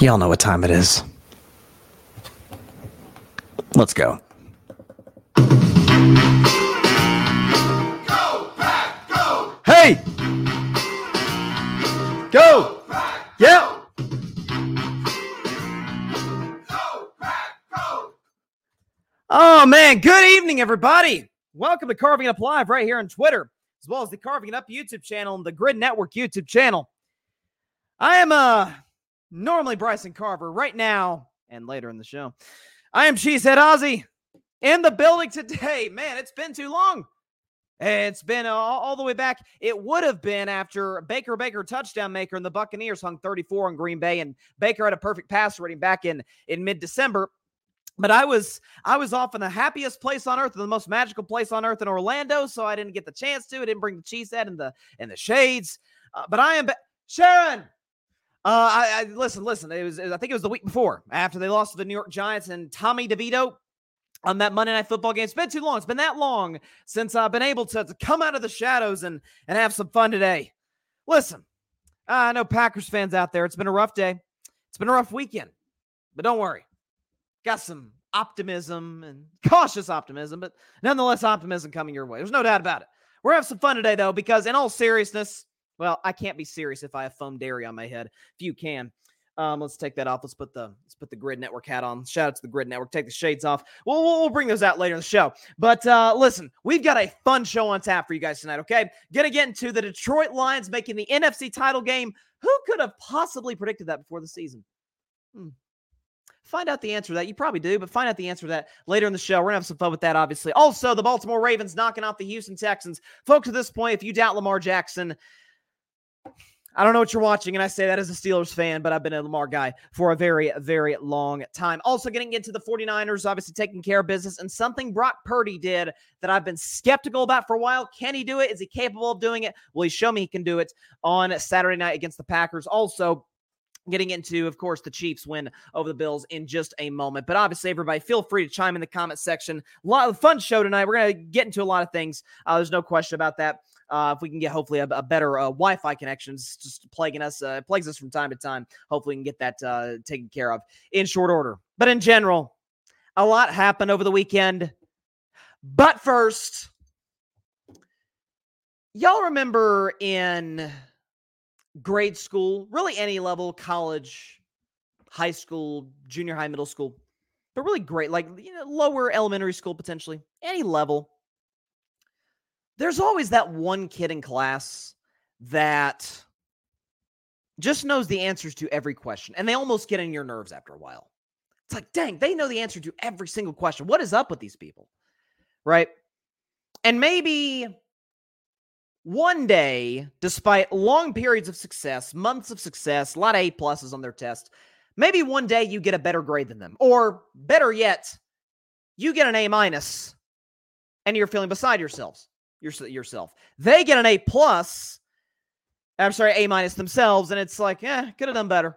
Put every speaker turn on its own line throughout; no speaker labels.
Y'all know what time it is. Let's go. Hey! Go! Yeah! Oh man, good evening, everybody. Welcome to Carving Up Live right here on Twitter, as well as the Carving Up YouTube channel and the Grid Network YouTube channel. I am uh normally Bryson Carver right now and later in the show. I am Cheesehead Ozzy in the building today. Man, it's been too long. It's been all, all, the way back. It would have been after Baker Baker touchdown maker and the Buccaneers hung 34 on Green Bay, and Baker had a perfect pass rating back in in mid December. But I was I was off in the happiest place on earth, the most magical place on earth in Orlando, so I didn't get the chance to. I didn't bring the cheese head and the and the shades. Uh, but I am ba- Sharon. Uh, I, I, listen, listen. It was, I think it was the week before after they lost to the New York Giants and Tommy DeVito on that Monday Night Football game. It's been too long. It's been that long since I've been able to, to come out of the shadows and and have some fun today. Listen, I know Packers fans out there. It's been a rough day. It's been a rough weekend, but don't worry. Got some optimism and cautious optimism, but nonetheless optimism coming your way. There's no doubt about it. We're having some fun today though, because in all seriousness, well, I can't be serious if I have foam dairy on my head. If you can, um, let's take that off. Let's put the let's put the Grid Network hat on. Shout out to the Grid Network. Take the shades off. We'll we'll, we'll bring those out later in the show. But uh, listen, we've got a fun show on tap for you guys tonight. Okay, gonna get into the Detroit Lions making the NFC title game. Who could have possibly predicted that before the season? Hmm. Find out the answer to that. You probably do, but find out the answer to that later in the show. We're going to have some fun with that, obviously. Also, the Baltimore Ravens knocking off the Houston Texans. Folks, at this point, if you doubt Lamar Jackson, I don't know what you're watching, and I say that as a Steelers fan, but I've been a Lamar guy for a very, very long time. Also, getting into the 49ers, obviously taking care of business, and something Brock Purdy did that I've been skeptical about for a while. Can he do it? Is he capable of doing it? Will he show me he can do it on Saturday night against the Packers? Also, getting into, of course, the Chiefs win over the Bills in just a moment. But obviously, everybody, feel free to chime in the comment section. A lot of fun show tonight. We're going to get into a lot of things. Uh, there's no question about that. Uh, if we can get hopefully a, a better uh, Wi-Fi connection, it's just plaguing us, uh, plagues us from time to time. Hopefully, we can get that uh, taken care of in short order. But in general, a lot happened over the weekend. But first, y'all remember in grade school, really any level, college, high school, junior high, middle school, but really great, like you know, lower elementary school potentially, any level there's always that one kid in class that just knows the answers to every question and they almost get in your nerves after a while. It's like, dang, they know the answer to every single question. What is up with these people? Right? And maybe one day, despite long periods of success, months of success, a lot of A pluses on their test, maybe one day you get a better grade than them. Or better yet, you get an A minus and you're feeling beside yourselves yourself. They get an A plus. I'm sorry, A minus themselves, and it's like, yeah, could have done better.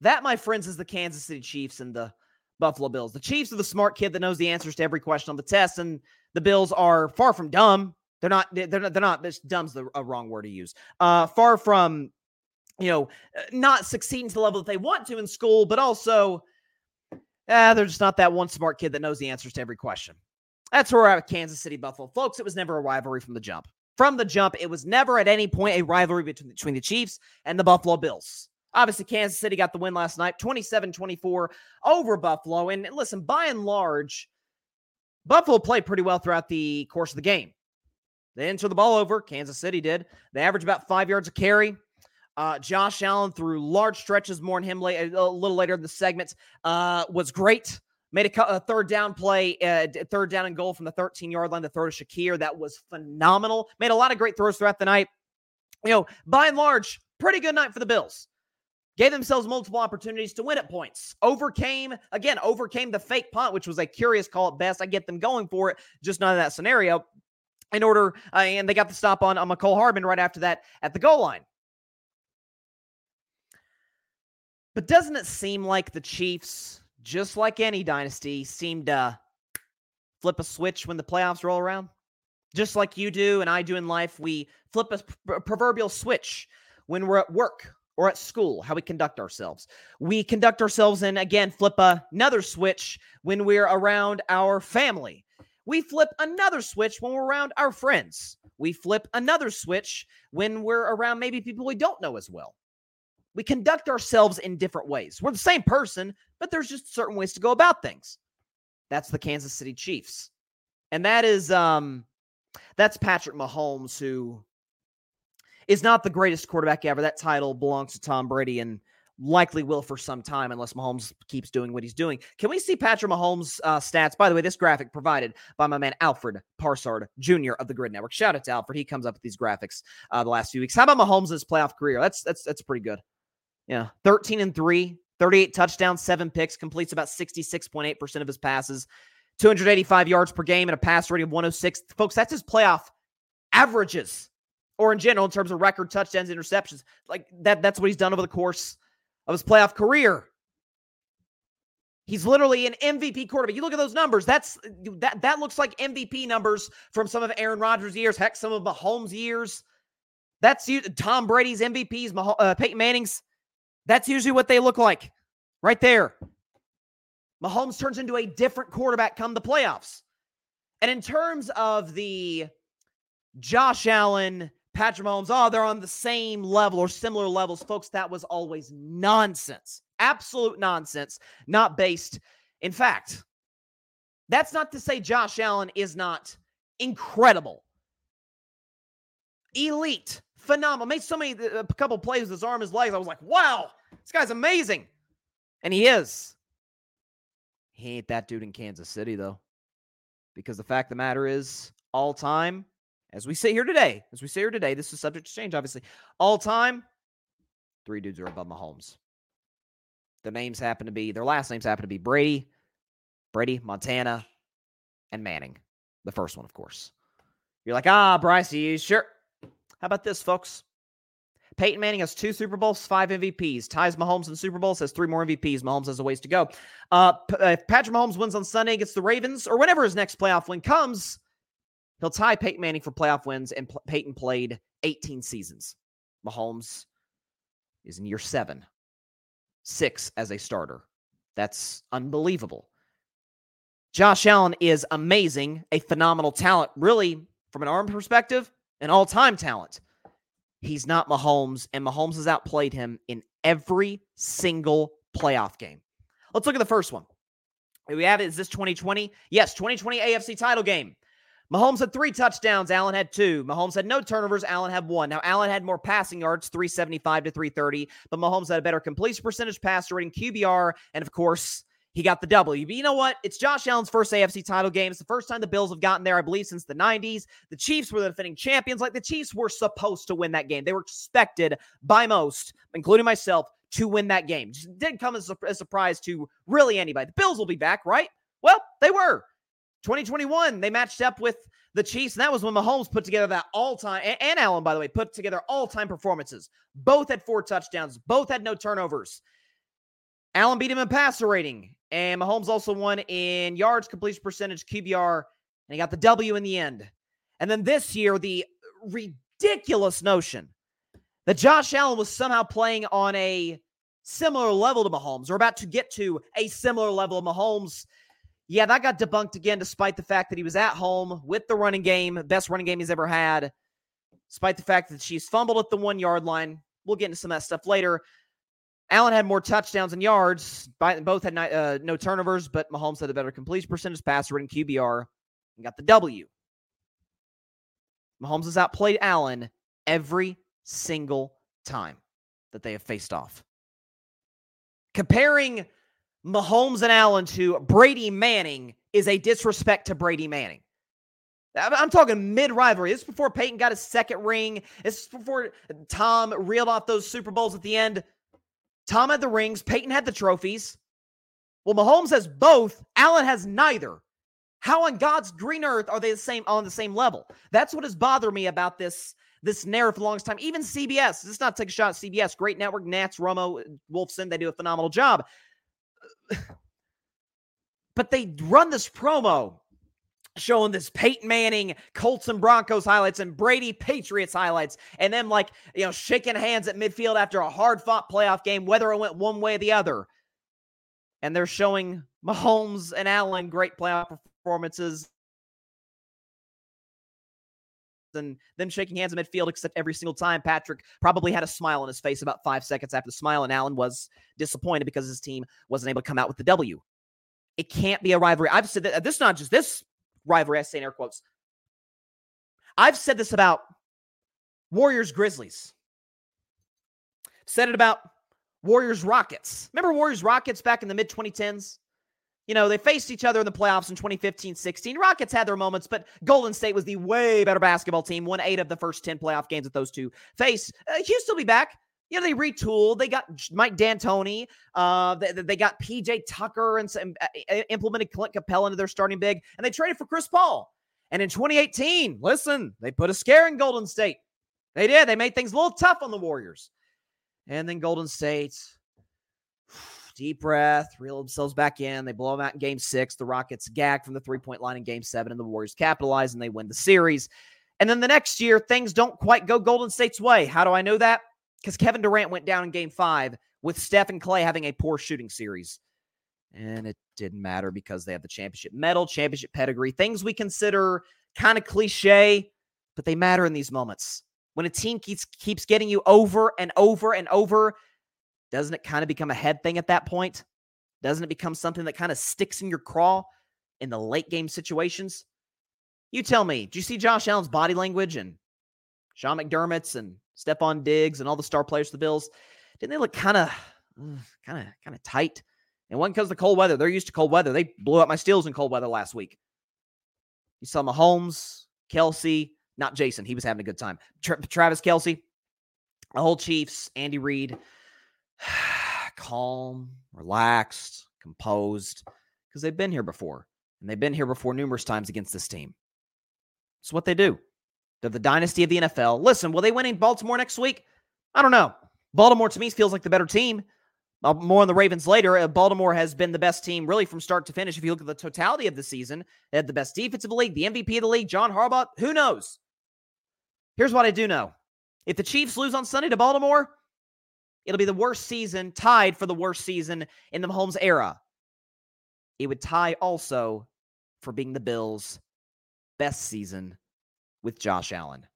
That, my friends, is the Kansas City Chiefs and the Buffalo Bills. The Chiefs are the smart kid that knows the answers to every question on the test, and the Bills are far from dumb. They're not. They're not. They're not. Dumb's the a wrong word to use. Uh, far from, you know, uh, not succeeding to the level that they want to in school, but also, eh, they're just not that one smart kid that knows the answers to every question. That's where we're at Kansas City Buffalo. Folks, it was never a rivalry from the jump. From the jump, it was never at any point a rivalry between, between the Chiefs and the Buffalo Bills. Obviously, Kansas City got the win last night, 27 24 over Buffalo. And listen, by and large, Buffalo played pretty well throughout the course of the game. They didn't the ball over. Kansas City did. They averaged about five yards a carry. Uh, Josh Allen through large stretches, more on him late, a little later in the segment, uh, was great made a, a third down play, uh, third down and goal from the 13 yard line to throw to Shakir. That was phenomenal. Made a lot of great throws throughout the night. You know, by and large, pretty good night for the Bills. Gave themselves multiple opportunities to win at points. Overcame, again, overcame the fake punt, which was a curious call at best. I get them going for it, just not in that scenario. In order, uh, and they got the stop on, on Mecole Hardman right after that at the goal line. But doesn't it seem like the Chiefs just like any dynasty, seem to flip a switch when the playoffs roll around. Just like you do and I do in life, we flip a proverbial switch when we're at work or at school, how we conduct ourselves. We conduct ourselves and again flip another switch when we're around our family. We flip another switch when we're around our friends. We flip another switch when we're around maybe people we don't know as well. We conduct ourselves in different ways. We're the same person, but there's just certain ways to go about things. That's the Kansas City Chiefs. And that is um that's Patrick Mahomes who is not the greatest quarterback ever. That title belongs to Tom Brady and likely will for some time unless Mahomes keeps doing what he's doing. Can we see Patrick Mahomes' uh, stats? By the way, this graphic provided by my man Alfred Parsard Jr. of the Grid Network. Shout out to Alfred. He comes up with these graphics uh, the last few weeks. How about Mahomes' playoff career? That's that's that's pretty good. Yeah, 13 and 3, 38 touchdowns, 7 picks, completes about 66.8% of his passes, 285 yards per game and a pass rating of 106. Folks, that's his playoff averages or in general in terms of record touchdowns, interceptions. Like that that's what he's done over the course of his playoff career. He's literally an MVP quarterback. You look at those numbers. That's that that looks like MVP numbers from some of Aaron Rodgers' years, heck, some of Mahomes' years. That's you, Tom Brady's MVPs, uh, Peyton Manning's. That's usually what they look like, right there. Mahomes turns into a different quarterback come the playoffs. And in terms of the Josh Allen, Patrick Mahomes, oh, they're on the same level or similar levels. Folks, that was always nonsense. Absolute nonsense, not based. In fact, that's not to say Josh Allen is not incredible, elite, phenomenal. Made so many, a couple plays with his arm, his legs. I was like, wow, this guy's amazing. And he is. He ain't that dude in Kansas City, though. Because the fact the matter is, all time, as we sit here today, as we sit here today, this is subject to change, obviously. All time, three dudes are above Mahomes. Their names happen to be, their last names happen to be Brady, Brady, Montana, and Manning. The first one, of course. You're like, ah, Bryce, you sure? How about this, folks? Peyton Manning has two Super Bowls, five MVPs. Ties Mahomes in Super Bowls, has three more MVPs. Mahomes has a ways to go. Uh, if Patrick Mahomes wins on Sunday against the Ravens, or whenever his next playoff win comes, He'll tie Peyton Manning for playoff wins, and Peyton played 18 seasons. Mahomes is in year seven, six as a starter. That's unbelievable. Josh Allen is amazing, a phenomenal talent, really, from an arm perspective, an all time talent. He's not Mahomes, and Mahomes has outplayed him in every single playoff game. Let's look at the first one. We have it. Is this 2020? Yes, 2020 AFC title game. Mahomes had three touchdowns. Allen had two. Mahomes had no turnovers. Allen had one. Now, Allen had more passing yards, 375 to 330, but Mahomes had a better completion percentage, passer rating, QBR, and of course, he got the W. But you know what? It's Josh Allen's first AFC title game. It's the first time the Bills have gotten there, I believe, since the 90s. The Chiefs were the defending champions. Like the Chiefs were supposed to win that game. They were expected by most, including myself, to win that game. Just didn't come as a, surprise to really anybody. The Bills will be back, right? Well, they were. 2021, they matched up with the Chiefs, and that was when Mahomes put together that all time, and, Allen, by the way, put together all time performances. Both had four touchdowns, both had no turnovers. Allen beat him in passer rating, and Mahomes also won in yards, completion percentage, QBR, and he got the W in the end. And then this year, the ridiculous notion that Josh Allen was somehow playing on a similar level to Mahomes, or about to get to a similar level of Mahomes yeah, that got debunked again, despite the fact that he was at home with the running game, best running game he's ever had. Despite the fact that she's fumbled at the one yard line. We'll get into some of that stuff later. Allen had more touchdowns and yards. Both had uh, no turnovers, but Mahomes had a better completion percentage, passer rating, QBR, and got the W. Mahomes has outplayed Allen every single time that they have faced off. Comparing Mahomes and Allen to Brady Manning is a disrespect to Brady Manning. I'm talking mid rivalry. This is before Peyton got his second ring. This is before Tom reeled off those Super Bowls at the end. Tom had the rings, Peyton had the trophies. Well, Mahomes has both. Allen has neither. How on God's green earth are they the same on the same level? That's what has bothered me about this this narrative for the longest time. Even CBS, let's not take a shot at CBS. Great network, Nantz, Romo, Wolfson, they do a phenomenal job. but they run this promo showing this Peyton Manning, Colts and Broncos highlights and Brady Patriots highlights, and then like, you know, shaking hands at midfield after a hard fought playoff game, whether it went one way or the other. And they're showing Mahomes and Allen great playoff performances and them shaking hands in midfield, except every single time Patrick probably had a smile on his face about five seconds after the smile, and Allen was disappointed because his team wasn't able to come out with the W. It can't be a rivalry. I've said that this is not just this rivalry, I say in air quotes. I've said this about Warriors Grizzlies. Said it about Warriors Rockets. Remember Warriors Rockets back in the mid 2010s? You know, they faced each other in the playoffs in 2015 16. Rockets had their moments, but Golden State was the way better basketball team, won eight of the first 10 playoff games that those two faced. Uh, Houston will be back. You know, they retooled. They got Mike D'Antoni. Uh, they, they got PJ Tucker and uh, implemented Clint Capela into their starting big, and they traded for Chris Paul. And in 2018, listen, they put a scare in Golden State. They did. They made things a little tough on the Warriors. And then Golden State deep breath, reel themselves back in. They blow them out in game six. The Rockets gag from the three point line in game seven, and the Warriors capitalize and they win the series. And then the next year, things don't quite go Golden State's way. How do I know that? Because Kevin Durant went down in game five with Steph and Klay having a poor shooting series. And it didn't matter because they have the championship medal, championship pedigree, things we consider kind of cliche, but they matter in these moments. When a team keeps keeps getting you over and over and over, doesn't it kind of become a head thing at that point? Doesn't it become something that kind of sticks in your craw in the late game situations? You tell me, do you see Josh Allen's body language and Sean McDermott's and Stefon Diggs and all the star players for the Bills? Didn't they look kind of, kind of, kind of tight? And because of the cold weather. They're used to cold weather. They blew up my steals in cold weather last week. You saw Mahomes, Kelce, not Jason. He was having a good time. Tra- Travis Kelce, the whole Chiefs, Andy Reid. calm, relaxed, composed, because they've been here before. And they've been here before numerous times against this team. It's what they do. They're the dynasty of the NFL. Listen, will they win in Baltimore next week? I don't know. Baltimore to me feels like the better team. Uh, more on the Ravens later. Uh, Baltimore has been the best team really from start to finish. If you look at the totality of the season, they had the best defensive league, the MVP of the league, John Harbaugh. Who knows? Here's what I do know: if the Chiefs lose on Sunday to Baltimore, It'll be the worst season, tied for the worst season in the Mahomes era. It would tie also for being the Bills' best season with Josh Allen.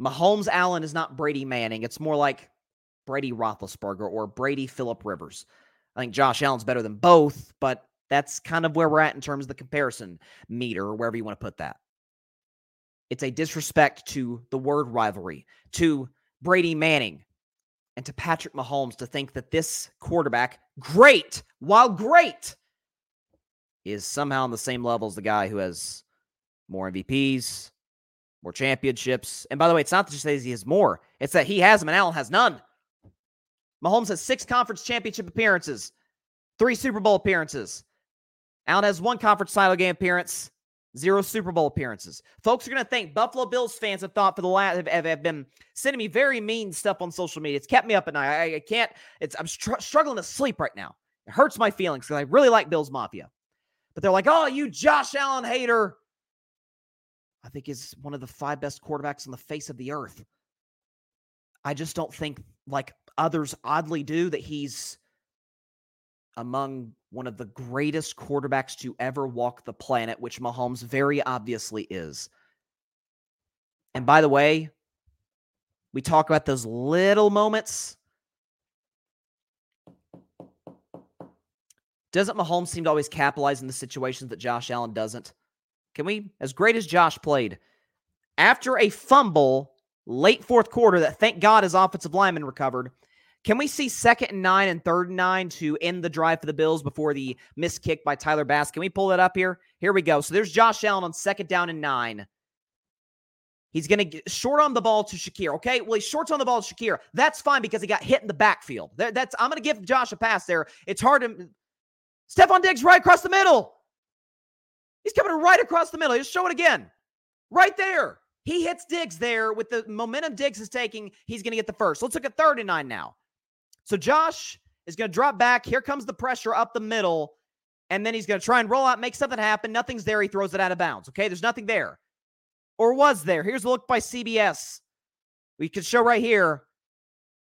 Mahomes Allen is not Brady Manning. It's more like Brady Roethlisberger or Brady Philip Rivers. I think Josh Allen's better than both, but that's kind of where we're at in terms of the comparison meter or wherever you want to put that. It's a disrespect to the word rivalry, to Brady Manning, and to Patrick Mahomes to think that this quarterback, great, while great, is somehow on the same level as the guy who has more MVPs, more championships. And by the way, it's not just that he has more, it's that he has them and Allen has none. Mahomes has six conference championship appearances, three Super Bowl appearances. Allen has one conference title game appearance, Zero Super Bowl appearances. Folks are going to think Buffalo Bills fans have thought for the last have, have, been sending me very mean stuff on social media. It's kept me up at night. I, I can't. It's I'm str- struggling to sleep right now. It hurts my feelings because I really like Bills Mafia, but they're like, "Oh, you Josh Allen hater." I think he's one of the five best quarterbacks on the face of the earth. I just don't think, like others oddly do, that he's among one of the greatest quarterbacks to ever walk the planet, which Mahomes very obviously is. And by the way, we talk about those little moments. Doesn't Mahomes seem to always capitalize in the situations that Josh Allen doesn't? Can we, as great as Josh played, after a fumble late fourth quarter that thank God his offensive lineman recovered, can we see second and nine and third and nine to end the drive for the Bills before the missed kick by Tyler Bass? Can we pull that up here? Here we go. So there's Josh Allen on second down and nine. He's going to get short on the ball to Shakir. Okay. Well, he shorts on the ball to Shakir. That's fine because he got hit in the backfield. That's I'm going to give Josh a pass there. It's hard to. Stefon Diggs right across the middle. He's coming right across the middle. Just show it again. Right there. He hits Diggs there with the momentum Diggs is taking. He's going to get the first. Let's look at third and nine now. So Josh is going to drop back. Here comes the pressure up the middle. and then he's going to try and roll out, make something happen. Nothing's there. He throws it out of bounds. Okay, there's nothing there. Or was there? Here's a look by CBS. We could show right here.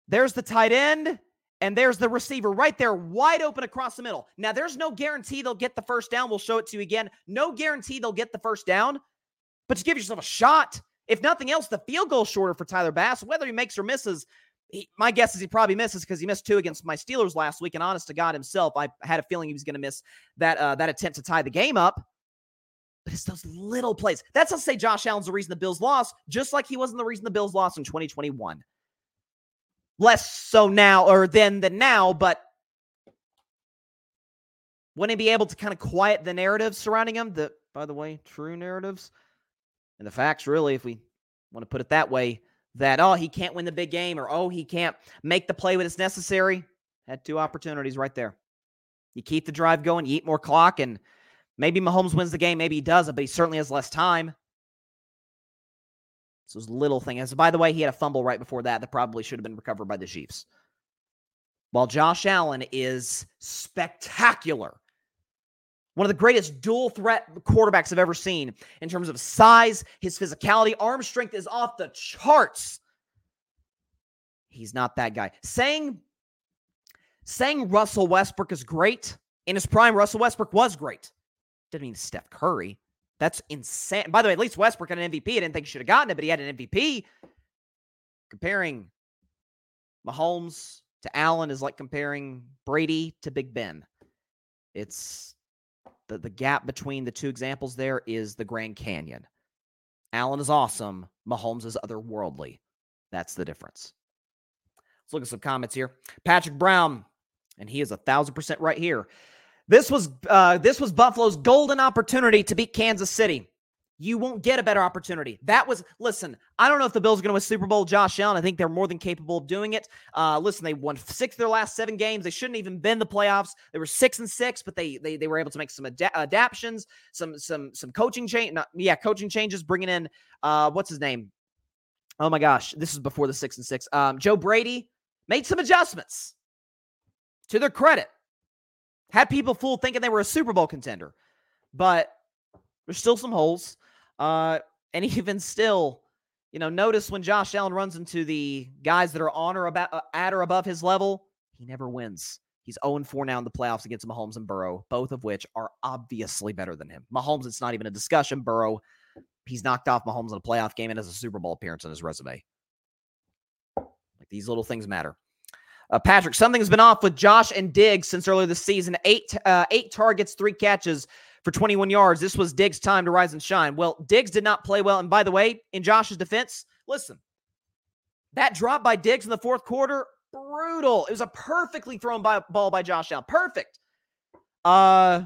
There's the tight end, and there's the receiver right there, wide open across the middle. Now, there's no guarantee they'll get the first down. We'll show it to you again. No guarantee they'll get the first down, but you give yourself a shot. If nothing else, the field goal shorter for Tyler Bass. Whether he makes or misses, he, my guess is he probably misses because he missed two against my Steelers last week. And honest to God himself, I had a feeling he was going to miss that uh, that attempt to tie the game up. But it's those little plays. That's not to say Josh Allen's the reason the Bills lost, just like he wasn't the reason the Bills lost in 2021. Less so now or then than now, but wouldn't he be able to kind of quiet the narratives surrounding him? The, by the way, true narratives and the facts, really, if we want to put it that way, that, oh, he can't win the big game or, oh, he can't make the play when it's necessary. Had two opportunities right there. You keep the drive going, you eat more clock, and maybe Mahomes wins the game. Maybe he doesn't, but he certainly has less time. So those little things. By the way, he had a fumble right before that that probably should have been recovered by the Chiefs. While Josh Allen is spectacular one of the greatest dual threat quarterbacks I've ever seen in terms of size, his physicality, arm strength is off the charts. He's not that guy. Saying saying Russell Westbrook is great in his prime, Russell Westbrook was great. Didn't mean Steph Curry. That's insane. By the way, at least Westbrook had an MVP. I didn't think he should have gotten it, but he had an MVP. Comparing Mahomes to Allen is like comparing Brady to Big Ben. It's the, the gap between the two examples there is the Grand Canyon. Allen is awesome. Mahomes is otherworldly. That's the difference. Let's look at some comments here. Patrick Brown, and he is a thousand percent right here. This was uh, this was Buffalo's golden opportunity to beat Kansas City you won't get a better opportunity. That was, listen, I don't know if the Bills are going to win Super Bowl Josh Allen. I think they're more than capable of doing it. Uh, listen, they won six of their last seven games. They shouldn't even been the playoffs. They were six and six, but they they, they were able to make some ad- adaptations, some some some coaching change, not, yeah, coaching changes, bringing in uh, what's his name? Oh my gosh, this is before the six and six. Um, Joe Brady made some adjustments. To their credit, had people fooled thinking they were a Super Bowl contender, but there's still some holes. Uh, and even still, you know, notice when Josh Allen runs into the guys that are on or about uh, at or above his level, he never wins. He's 0 4 now in the playoffs against Mahomes and Burrow, both of which are obviously better than him. Mahomes, it's not even a discussion. Burrow, he's knocked off Mahomes in a playoff game and has a Super Bowl appearance on his resume. Like these little things matter. Uh, Patrick, something's been off with Josh and Diggs since earlier this season. Eight, uh, eight targets, three catches for 21 yards. This was Diggs' time to rise and shine. Well, Diggs did not play well. And by the way, in Josh's defense, listen, that drop by Diggs in the fourth quarter, brutal. It was a perfectly thrown by, ball by Josh Allen. Perfect. Uh,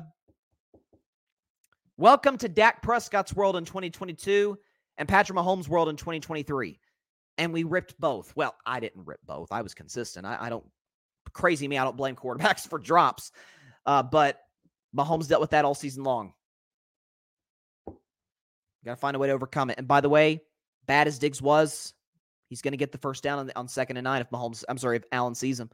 welcome to Dak Prescott's world in 2022 and Patrick Mahomes' world in 2023. And we ripped both. Well, I didn't rip both. I was consistent. I, I don't, crazy me, I don't blame quarterbacks for drops. Uh, but Mahomes dealt with that all season long. Got to find a way to overcome it. And by the way, bad as Diggs was, he's going to get the first down on, on second and nine if Mahomes, I'm sorry, if Allen sees him.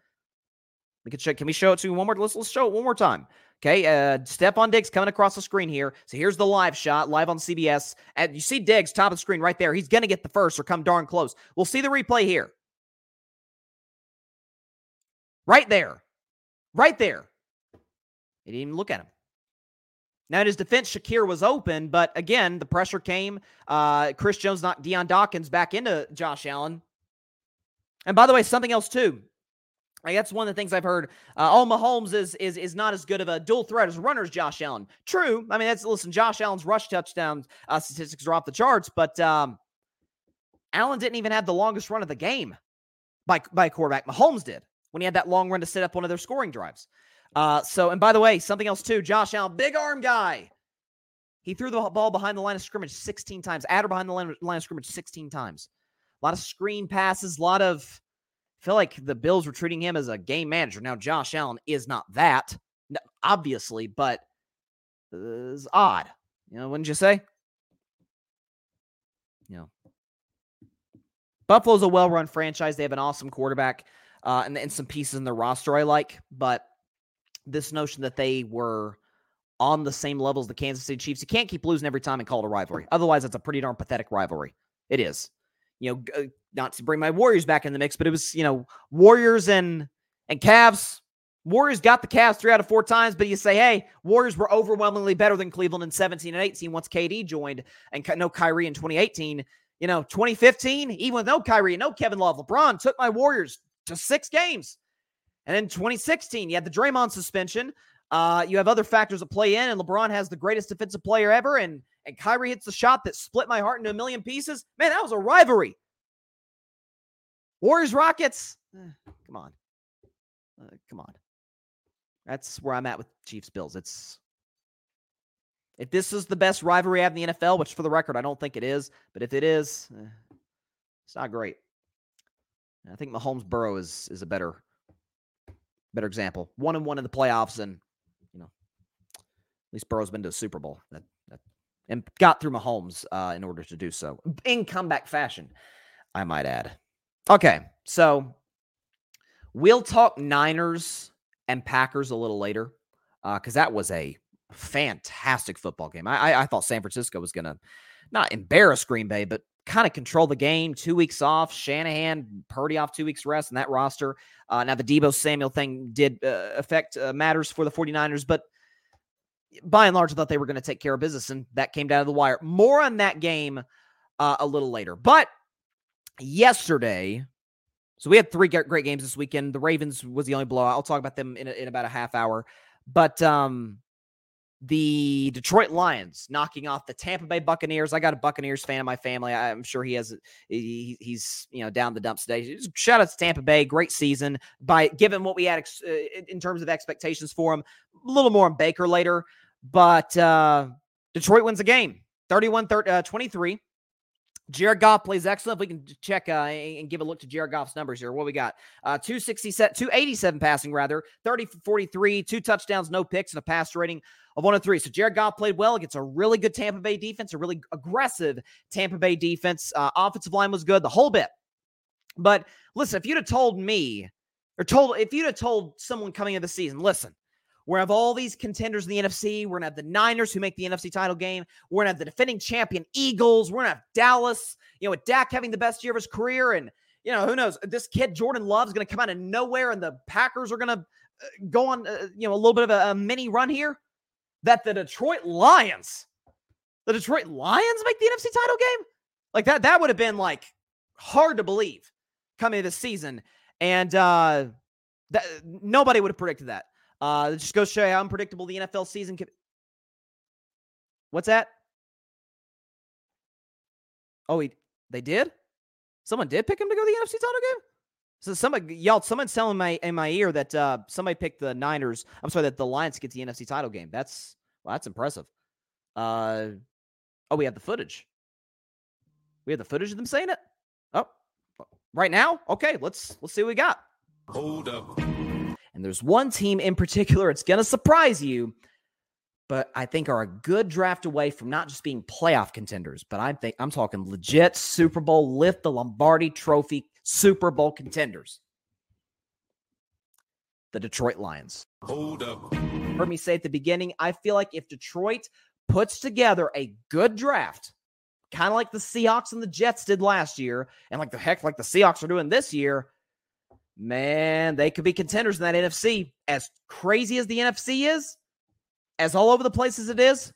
We can show, can we show it to you one more? Let's, let's show it one more time. Okay, uh, Stefon Diggs coming across the screen here. So here's the live shot, live on CBS. And you see Diggs top of the screen right there. He's going to get the first or come darn close. We'll see the replay here. Right there. Right there. He didn't even look at him. Now, in his defense, Shakir was open, but again, the pressure came. Uh, Chris Jones knocked Dion Dawkins back into Josh Allen. And by the way, something else too. Like that's one of the things I've heard. Uh, oh, Mahomes is is is not as good of a dual threat as runners. Josh Allen. True. I mean, that's listen. Josh Allen's rush touchdown uh, statistics are off the charts, but um, Allen didn't even have the longest run of the game by by quarterback. Mahomes did when he had that long run to set up one of their scoring drives. Uh, so, and by the way, something else too. Josh Allen, big arm guy. He threw the ball behind the line of scrimmage 16 times, or behind the line of scrimmage 16 times. A lot of screen passes, a lot of. Feel like the Bills were treating him as a game manager. Now, Josh Allen is not that, obviously, but it's odd. You know, wouldn't you say? You know, Buffalo's a well run franchise. They have an awesome quarterback uh, and, and some pieces in their roster I like, but this notion that they were on the same level as the Kansas City Chiefs. You can't keep losing every time and call it a rivalry. Otherwise, it's a pretty darn pathetic rivalry. It is. You know, uh, not to bring my Warriors back in the mix, but it was, you know, Warriors and and Cavs. Warriors got the Cavs three out of four times, but you say, hey, Warriors were overwhelmingly better than Cleveland in 17 and 18 once KD joined and no Kyrie in 2018. You know, 2015, even with no Kyrie, no Kevin Love, LeBron took my Warriors to six games. And in 2016, you had the Draymond suspension. Uh, you have other factors that play in, and LeBron has the greatest defensive player ever, and and Kyrie hits the shot that split my heart into a million pieces. Man, that was a rivalry. Warriors Rockets. Eh, come on. Uh, come on. That's where I'm at with Chiefs Bills. It's if this is the best rivalry I have in the NFL, which for the record I don't think it is, but if it is, eh, it's not great. I think Mahomes Burrow is is a better better example. One and one in the playoffs, and you know, at least Burrow's been to a Super Bowl. That and got through Mahomes uh, in order to do so in comeback fashion, I might add. Okay, so we'll talk Niners and Packers a little later because uh, that was a fantastic football game. I, I, I thought San Francisco was going to not embarrass Green Bay, but kind of control the game. Two weeks off, Shanahan, Purdy off two weeks rest, and that roster. Uh, now, the Deebo Samuel thing did uh, affect uh, matters for the 49ers, but by and large, I thought they were going to take care of business, and that came down to the wire. More on that game uh, a little later. But yesterday, so we had three great games this weekend. The Ravens was the only blowout. I'll talk about them in, a, in about a half hour. But um, the Detroit Lions knocking off the Tampa Bay Buccaneers. I got a Buccaneers fan in my family. I'm sure he has. He, he's you know down the dumps today. Shout out to Tampa Bay, great season. By given what we had ex, uh, in terms of expectations for him, a little more on Baker later, but uh, Detroit wins the game, 31 uh, 23. Jared Goff plays excellent. If we can check uh, and give a look to Jared Goff's numbers here. What we got? Uh, 267, 287 passing, rather, 30 43, two touchdowns, no picks, and a pass rating of one and three. So Jared Goff played well against a really good Tampa Bay defense, a really aggressive Tampa Bay defense. Uh, offensive line was good, the whole bit. But listen, if you'd have told me, or told, if you'd have told someone coming into the season, listen, we're gonna have all these contenders in the NFC. We're gonna have the Niners who make the NFC title game. We're gonna have the defending champion Eagles. We're gonna have Dallas, you know, with Dak having the best year of his career. And, you know, who knows? This kid, Jordan Love, is gonna come out of nowhere and the Packers are gonna uh, go on, uh, you know, a little bit of a, a mini run here. That the Detroit Lions, the Detroit Lions make the NFC title game? Like that, that would have been like hard to believe coming into this season. And uh that nobody would have predicted that. Uh, it just goes to show you how unpredictable the NFL season can. What's that? Oh, he, they did. Someone did pick him to go to the NFC title game. So somebody, y'all, someone's telling my in my ear that uh, somebody picked the Niners. I'm sorry that the Lions get the NFC title game. That's well, that's impressive. Uh, oh, we have the footage. We have the footage of them saying it. Oh, right now. Okay, let's let's see what we got. Hold up. And there's one team in particular, it's going to surprise you, but I think are a good draft away from not just being playoff contenders, but I think I'm talking legit Super Bowl, lift the Lombardi trophy Super Bowl contenders. The Detroit Lions. Hold up. Heard me say at the beginning, I feel like if Detroit puts together a good draft, kind of like the Seahawks and the Jets did last year, and like the heck, like the Seahawks are doing this year, man, they could be contenders in that NFC. As crazy as the NFC is, as all over the place as it is,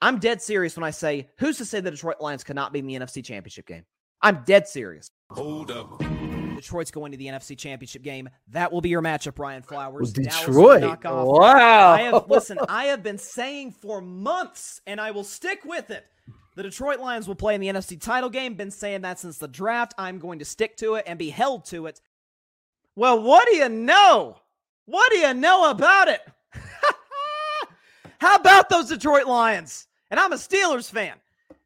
I'm dead serious when I say, who's to say the Detroit Lions cannot be in the NFC Championship game? I'm dead serious. Hold up. Detroit's going to the NFC Championship game. That will be your matchup, Ryan Flowers.
Detroit. Wow.
I have listen, I have been saying for months, and I will stick with it. The Detroit Lions will play in the NFC title game. Been saying that since the draft. I'm going to stick to it and be held to it. Well, what do you know? What do you know about it? How about those Detroit Lions? And I'm a Steelers fan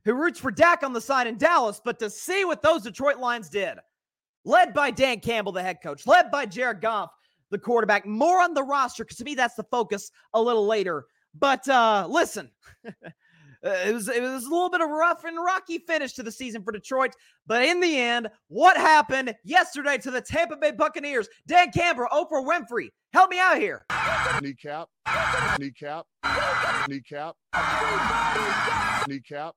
who roots for Dak on the side in Dallas, but to see what those Detroit Lions did, led by Dan Campbell, the head coach, led by Jared Goff, the quarterback, more on the roster, because to me, that's the focus a little later. But uh, listen, it was it was a little bit of rough and rocky finish to the season for Detroit, but in the end, what happened yesterday to the Tampa Bay Buccaneers? Dan Campbell, Oprah Winfrey, help me out here.
Kneecap, kneecap, kneecap, kneecap.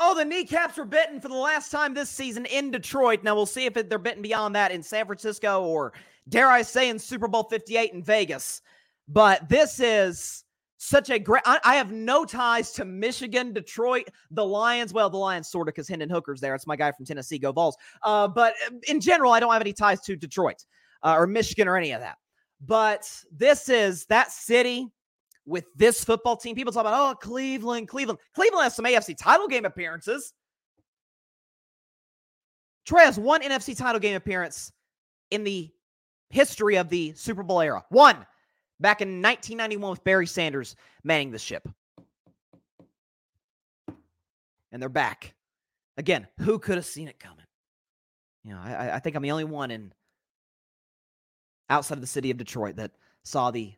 Oh, the kneecaps were bitten for the last time this season in Detroit. Now we'll see if they're bitten beyond that in San Francisco or, dare I say, in Super Bowl 58 in Vegas. But this is such a great. I, I, have no ties to Michigan, Detroit, the Lions. Well, the Lions sort of because Hendon Hooker's there. It's my guy from Tennessee. Go Vols. Uh, but uh, in general, I don't have any ties to Detroit uh, or Michigan or any of that. But this is that city with this football team. People talk about, oh, Cleveland, Cleveland. Cleveland has some AFC title game appearances. Troy has one NFC title game appearance in the history of the Super Bowl era. One back in 1991 with Barry Sanders manning the ship. And they're back. Again, who could have seen it coming? You know, I, I think I'm the only one in outside of the city of Detroit that saw the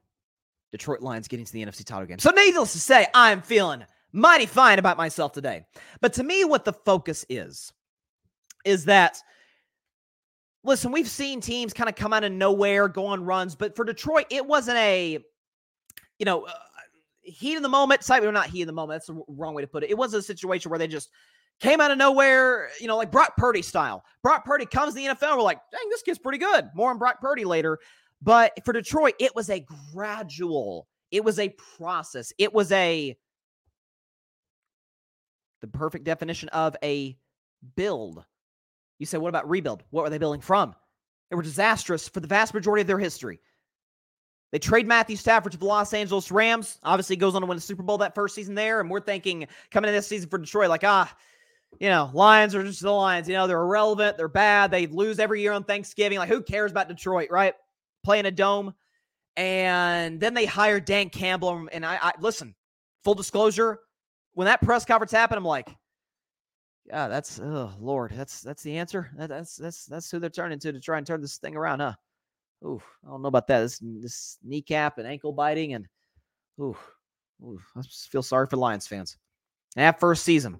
Detroit Lions getting to the NFC title game. So, needless to say, I'm feeling mighty fine about myself today. But to me, what the focus is, is that, listen, we've seen teams kind of come out of nowhere, go on runs, but for Detroit, it wasn't a, you know, uh, heat in the moment. Sorry, not heat in the moment. That's the wrong way to put it. It wasn't a situation where they just came out of nowhere, you know, like Brock Purdy style. Brock Purdy comes to the NFL. We're like, dang, this kid's pretty good. More on Brock Purdy later. But for Detroit, it was a gradual, it was a process. It was a the perfect definition of a build. You say, what about rebuild? What were they building from? They were disastrous for the vast majority of their history. They trade Matthew Stafford to the Los Angeles Rams. Obviously, goes on to win the Super Bowl that first season there. And we're thinking coming in this season for Detroit, like, ah, you know, Lions are just the Lions. You know, they're irrelevant. They're bad. They lose every year on Thanksgiving. Like, who cares about Detroit, right? Playing a dome. And then they hire Dan Campbell. And I, I listen, full disclosure, when that press conference happened, I'm like, yeah, that's oh Lord, that's that's the answer. That, that's that's that's who they're turning to to try and turn this thing around, huh? Ooh, I don't know about that. This this kneecap and ankle biting and ooh, ooh I feel sorry for Lions fans. And that first season,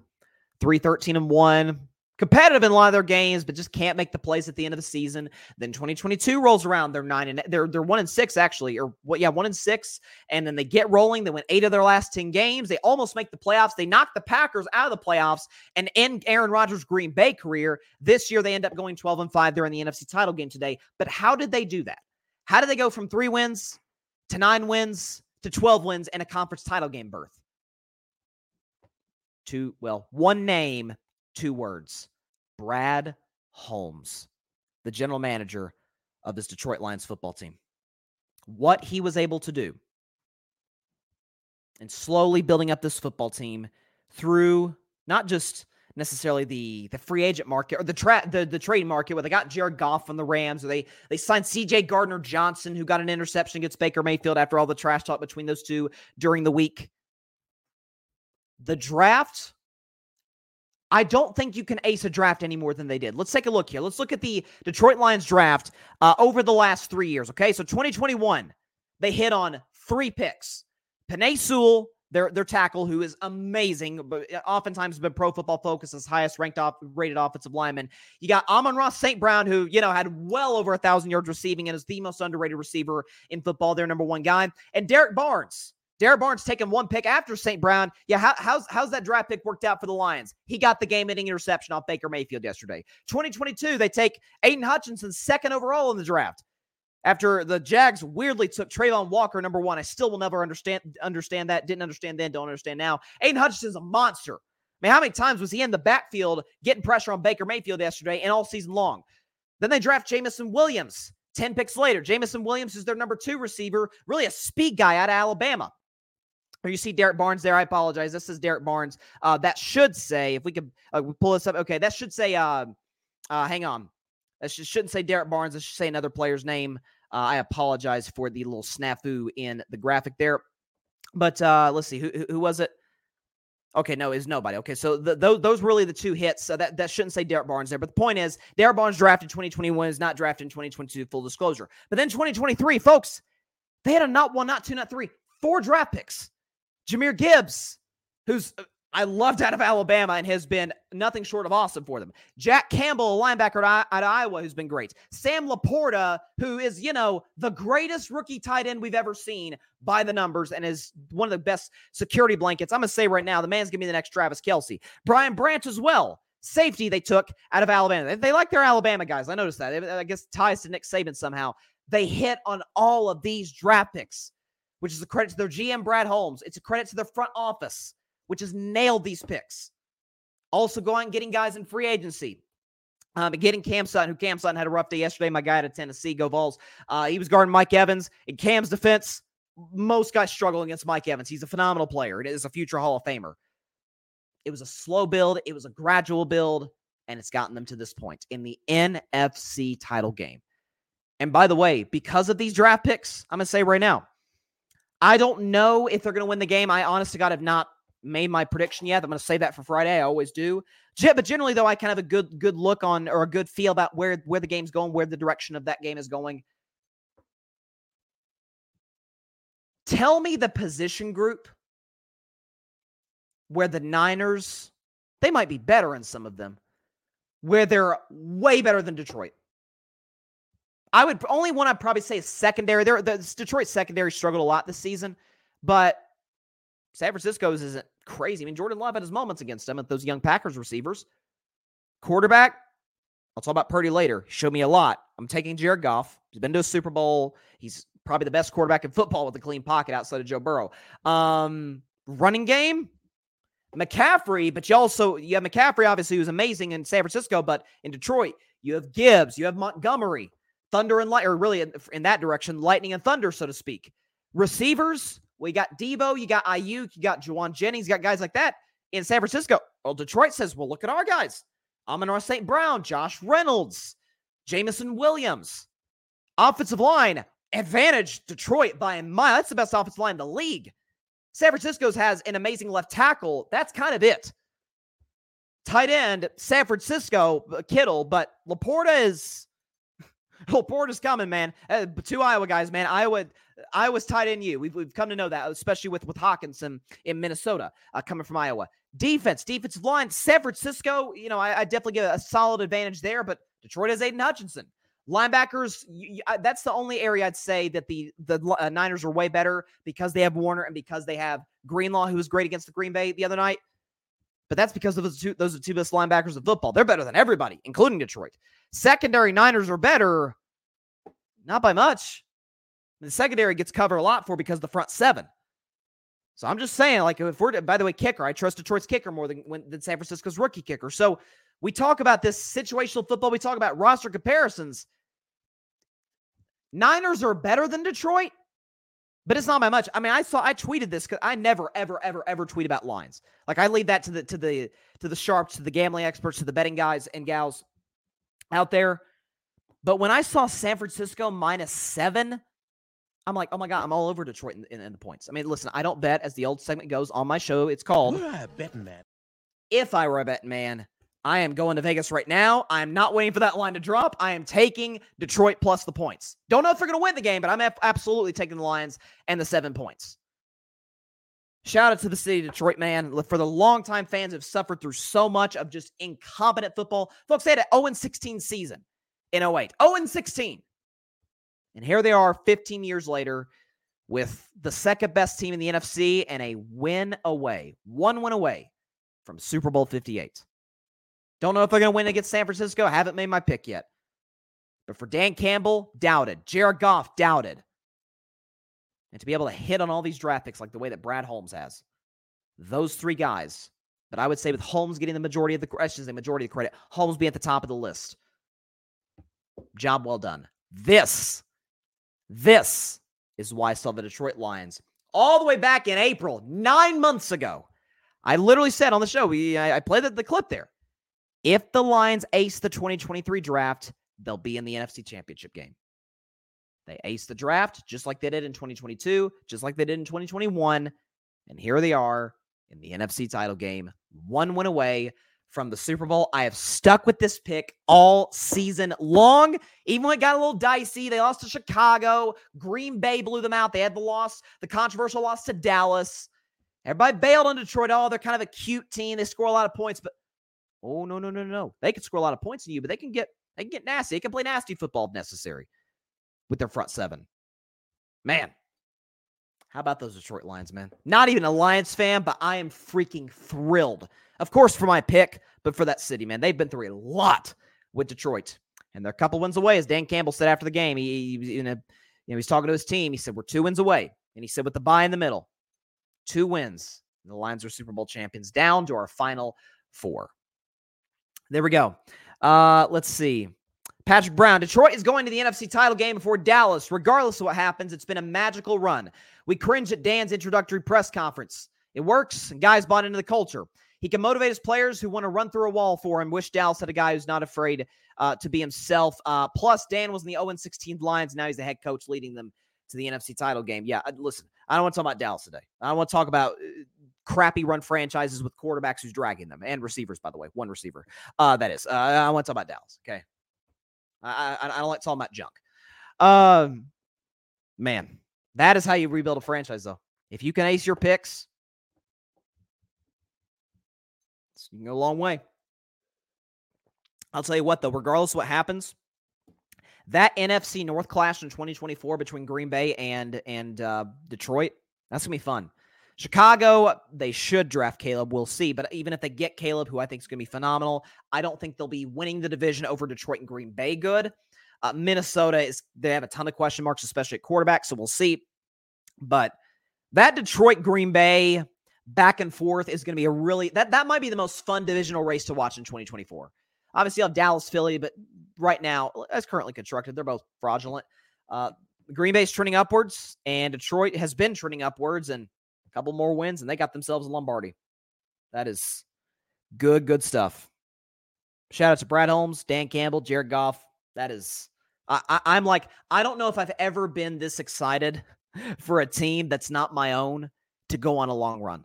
313 and 1. Competitive in a lot of their games, but just can't make the plays at the end of the season. Then 2022 rolls around. They're nine and they're they're one and six actually, or what? Yeah, one and six. And then they get rolling. They win eight of their last 10 games. They almost make the playoffs. They knock the Packers out of the playoffs and end Aaron Rodgers' Green Bay career. This year they end up going 12 and 5. They're in the NFC title game today. But how did they do that? How did they go from three wins to nine wins to 12 wins and a conference title game berth? two, well, one name, two words Brad Holmes, the general manager of this Detroit Lions football team. What he was able to do and slowly building up this football team through not just necessarily the the free agent market or the tra- the the trade market where they got Jared Goff from the Rams or they they signed CJ Gardner Johnson who got an interception against Baker Mayfield after all the trash talk between those two during the week the draft, I don't think you can ace a draft any more than they did. Let's take a look here. Let's look at the Detroit Lions draft uh, over the last three years. Okay, so 2021, they hit on three picks. Penei Sewell, their their tackle, who is amazing, but uh, oftentimes been Pro Football Focus's highest ranked off rated offensive lineman. You got Amon-Ra St. Brown, who you know had well over a thousand yards receiving and is the most underrated receiver in football. Their number one guy, and Derrick Barnes Derrick Barnes taking one pick after St. Brown. Yeah, how, how's how's that draft pick worked out for the Lions? He got the game-ending interception off Baker Mayfield yesterday. 2022, they take Aidan Hutchinson second overall in the draft. After the Jags weirdly took Travon Walker number one, I still will never understand understand that. Didn't understand then, don't understand now. Aidan Hutchinson's a monster. I mean, how many times was he in the backfield getting pressure on Baker Mayfield yesterday and all season long? Then they draft Jameson Williams 10 picks later. Jameson Williams is their number two receiver, really a speed guy out of Alabama or you see Derrick Barnes there. I apologize. This is Derrick Barnes. Uh, that should say, if we could uh, pull this up. Okay, that should say, uh, uh, hang on. That should, shouldn't say Derrick Barnes. It should say another player's name. Uh, I apologize for the little snafu in the graphic there. But uh, let's see. Who, who was it? Okay, no, is nobody. Okay, so the, those those really the two hits. So that, that shouldn't say Derrick Barnes there. But the point is, Derrick Barnes drafted 2021 is not drafted in 2022. Full disclosure. But then 2023, folks, they had a not one, not two, not three, four draft picks. Jahmyr Gibbs, who's uh, I loved out of Alabama and has been nothing short of awesome for them. Jack Campbell, a linebacker at, at Iowa, who's been great. Sam LaPorta, who is, you know, the greatest rookie tight end we've ever seen by the numbers and is one of the best security blankets. I'm going to say right now, the man's going to be the next Travis Kelce. Brian Branch as well. Safety they took out of Alabama. They, they like their Alabama guys. I noticed that. I guess ties to Nick Saban somehow. They hit on all of these draft picks, which is a credit to their GM, Brad Holmes. It's a credit to their front office which has nailed these picks. Also, going and getting guys in free agency. Um, getting Cam Sutton, who Cam Sutton had a rough day yesterday. My guy out of Tennessee, go Vols. Uh, he was guarding Mike Evans. In Cam's defense, most guys struggle against Mike Evans. He's a phenomenal player. It is a future Hall of Famer. It was a slow build. It was a gradual build, and it's gotten them to this point in the NFC title game. And by the way, because of these draft picks, I'm going to say right now, I don't know if they're going to win the game. I honest to God have not made my prediction yet. I'm going to say that for Friday. I always do. But generally, though, I kind of have a good good look on or a good feel about where where the game's going, where the direction of that game is going. Tell me the position group where the Niners they might be better in some of them, where they're way better than Detroit. I would only one I'd probably say is secondary. There, the Detroit secondary struggled a lot this season, but San Francisco's isn't crazy. I mean, Jordan Love had his moments against them at those young Packers receivers. Quarterback, I'll talk about Purdy later. He showed me a lot. I'm taking Jared Goff. He's been to a Super Bowl. He's probably the best quarterback in football with a clean pocket outside of Joe Burrow. Um, running game, McCaffrey, but you also you have McCaffrey, obviously, who's amazing in San Francisco, but in Detroit, you have Gibbs, you have Montgomery, Thunder and Light, or really in, in that direction, Lightning and Thunder, so to speak. Receivers, we got Deebo, you got Aiyuk, you got Jauan Jennings, you got guys like that in San Francisco. Well, Detroit says, well, look at our guys. Amon St. Brown, Josh Reynolds, Jameson Williams. Offensive line, advantage Detroit by a mile. That's the best offensive line in the league. San Francisco's has an amazing left tackle. That's kind of it. Tight end, San Francisco, uh, Kittle, but LaPorta is LaPorta's coming, man. Uh, two Iowa guys, man. Iowa, Iowa's tight end you. We've, we've come to know that, especially with, with Hockenson in Minnesota uh, coming from Iowa. Defense, defensive line, San Francisco, you know, I, I definitely get a solid advantage there, but Detroit has Aidan Hutchinson. Linebackers, you, you, that's the only area I'd say that the the uh, Niners are way better because they have Warner and because they have Greenlaw, who was great against the Green Bay the other night. But that's because of those two, those are two best linebackers of football. They're better than everybody, including Detroit. Secondary Niners are better, not by much. The secondary gets covered a lot for because the front seven. So I'm just saying, like, if we're, by the way, kicker, I trust Detroit's kicker more than, than San Francisco's rookie kicker. So we talk about this situational football, we talk about roster comparisons. Niners are better than Detroit, but it's not by much. I mean, I saw I tweeted this because I never, ever, ever, ever tweet about lines. Like I leave that to the to the to the sharps, to the gambling experts, to the betting guys and gals out there. But when I saw San Francisco minus seven, I'm like, oh my God, I'm all over Detroit in, in, in, the points. I mean, listen, I don't bet as the old segment goes on my show. It's called
betting man.
If I were a betting man, I am going to Vegas right now. I am not waiting for that line to drop. I am taking Detroit plus the points. Don't know if they're going to win the game, but I'm absolutely taking the Lions and the seven points. Shout out to the city of Detroit, man. For the longtime fans have suffered through so much of just incompetent football. Folks, they had an 0 16 season in 08. 0 16. And here they are 15 years later with the second best team in the NFC and a win away, one win away from Super Bowl 58. Don't know if they're going to win against San Francisco. I Haven't made my pick yet. But for Dan Campbell, doubted. Jared Goff, doubted. And to be able to hit on all these draft picks like the way that Brad Holmes has, those three guys. But I would say with Holmes getting the majority of the, questions, say majority of the credit, Holmes being at the top of the list. Job well done. This this is why I saw the Detroit Lions all the way back in April, nine months ago. I literally said on the show, we I, I played the, the clip there. If the Lions ace the 2023 draft, they'll be in the NFC Championship game. They ace the draft just like they did in 2022, just like they did in 2021. And here they are in the NFC title game, one win away from the Super Bowl. I have stuck with this pick all season long. Even when it got a little dicey, they lost to Chicago. Green Bay blew them out. They had the loss, the controversial loss to Dallas. Everybody bailed on Detroit. Oh, they're kind of a cute team. They score a lot of points, but oh no, no, no, no. They can score a lot of points in you, but they can get they can get nasty. They can play nasty football if necessary with their front seven. Man, how about those Detroit Lions, man? Not even a Lions fan, but I am freaking thrilled. Of course, for my pick, but for that city, man. They've been through a lot with Detroit, and they're a couple wins away, as Dan Campbell said after the game. He, he in a, you know, he's talking to his team. He said, "We're two wins away," and he said, "With the bye in the middle, two wins. The Lions are Super Bowl champions, down to our final four. There we go. Uh, let's see. Patrick Brown, Detroit is going to the NFC title game before Dallas. Regardless of what happens, it's been a magical run. We cringe at Dan's introductory press conference. It works, and guys bought into the culture. He can motivate his players who want to run through a wall for him. Wish Dallas had a guy who's not afraid uh, to be himself. Uh, plus, Dan was in the 0 16 Lions. Now he's the head coach leading them to the NFC title game. Yeah, listen, I don't want to talk about Dallas today. I don't want to talk about uh, crappy run franchises with quarterbacks who's dragging them and receivers, by the way, one receiver. Uh, that is. Uh, I want to talk about Dallas. Okay. I, I, I don't like talking about junk. Um, man, that is how you rebuild a franchise, though. If you can ace your picks, you can go a long way. I'll tell you what, though, regardless what happens, that NFC North clash in 2024 between Green Bay and and uh, Detroit, that's gonna be fun. Chicago, they should draft Caleb. We'll see. But even if they get Caleb, who I think is going to be phenomenal, I don't think they'll be winning the division over Detroit and Green Bay good. Uh, Minnesota is they have a ton of question marks, especially at quarterback. So we'll see. But that Detroit Green Bay back and forth is going to be a really that that might be the most fun divisional race to watch in 2024. Obviously, you have Dallas, Philly, but right now, as currently constructed, they're both fraudulent. Uh, Green Bay's trending upwards, and Detroit has been trending upwards, and a couple more wins, and they got themselves a Lombardi. That is good, good stuff. Shout out to Brad Holmes, Dan Campbell, Jared Goff. That is, I, I, I'm like, I don't know if I've ever been this excited for a team that's not my own to go on a long run.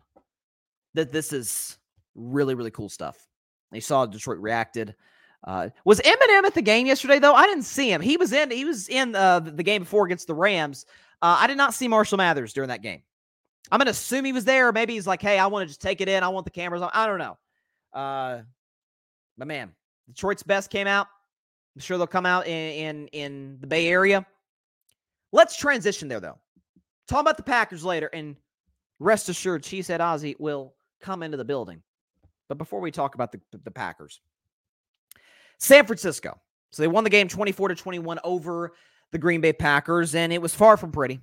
That this is really, really cool stuff. You saw Detroit reacted. Uh, was Eminem at the game yesterday though? I didn't see him. He was in. He was in uh, the game before against the Rams. Uh, I did not see Marshall Mathers during that game. I'm gonna assume he was there. Maybe he's like, "Hey, I want to just take it in. I want the cameras on." I don't know. Uh, but man, Detroit's best came out. I'm sure they'll come out in in, in the Bay Area. Let's transition there though. Talk about the Packers later, and rest assured, Cheesehead Ozzy will come into the building. But before we talk about the, the Packers, San Francisco. So they won the game 24 to 21 over the Green Bay Packers, and it was far from pretty.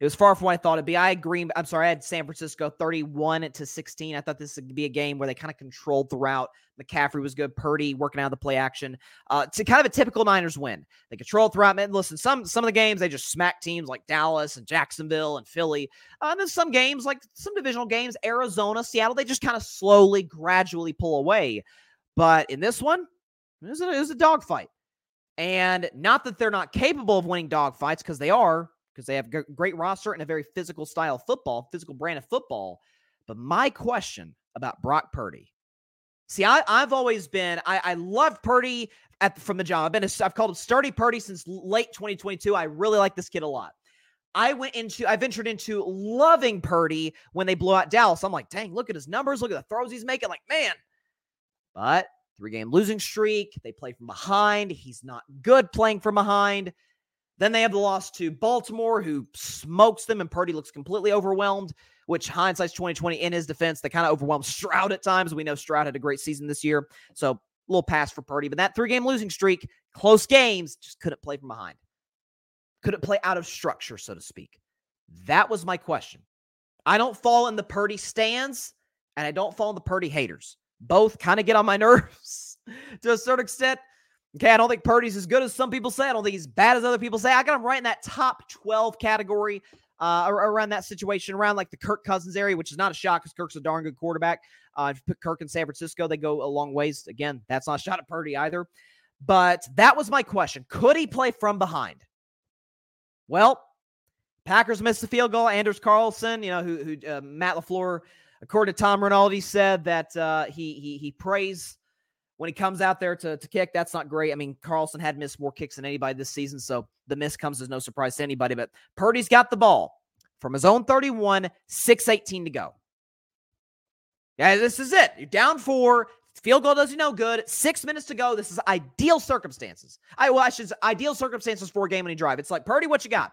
It was far from what I thought it'd be. I agree. I'm sorry, I had San Francisco 31 to 16. I thought this would be a game where they kind of controlled throughout. McCaffrey was good. Purdy working out of the play action. Uh, to kind of a typical Niners win. They controlled throughout. Man, listen, some some of the games they just smack teams like Dallas and Jacksonville and Philly. Uh, and then some games like some divisional games, Arizona, Seattle, they just kind of slowly, gradually pull away. But in this one, it was a, it was a dogfight. And not that they're not capable of winning dogfights because they are, because they have a great roster and a very physical style of football, physical brand of football. But my question about Brock Purdy. See, I, have always been, I, I loved Purdy at, from the jump. I've been, a, I've called him Sturdy Purdy since late 2022. I really like this kid a lot. I went into, I ventured into loving Purdy when they blew out Dallas. I'm like, dang, look at his numbers, look at the throws he's making. Like, man. But three game losing streak. They play from behind. He's not good playing from behind. Then they have the loss to Baltimore, who smokes them, and Purdy looks completely overwhelmed. Which hindsight's 2020 in his defense, they kind of overwhelmed Stroud at times. We know Stroud had a great season this year, so a little pass for Purdy. But that three game losing streak, close games, just couldn't play from behind, couldn't play out of structure, so to speak. That was my question. I don't fall in the Purdy stands, and I don't fall in the Purdy haters. Both kind of get on my nerves to a certain extent. Okay, I don't think Purdy's as good as some people say. I don't think he's bad as other people say. I got him right in that top 12 category uh, around that situation, around like the Kirk Cousins area, which is not a shock because Kirk's a darn good quarterback. Uh, if you put Kirk in San Francisco, they go a long ways. Again, that's not a shot at Purdy either. But that was my question. Could he play from behind? Well, Packers missed the field goal. Anders Carlson, you know, who, who uh, Matt LaFleur, according to Tom Rinaldi, said that uh, he, he, he prays when he comes out there to, to kick, that's not great. I mean, Carlson had missed more kicks than anybody this season, so the miss comes as no surprise to anybody. But Purdy's got the ball from his own 31, 618 to go. Yeah, this is it. You're down four. Field goal does you no good. Six minutes to go. This is ideal circumstances. I well, I should ideal circumstances for a game winning drive. It's like Purdy, what you got?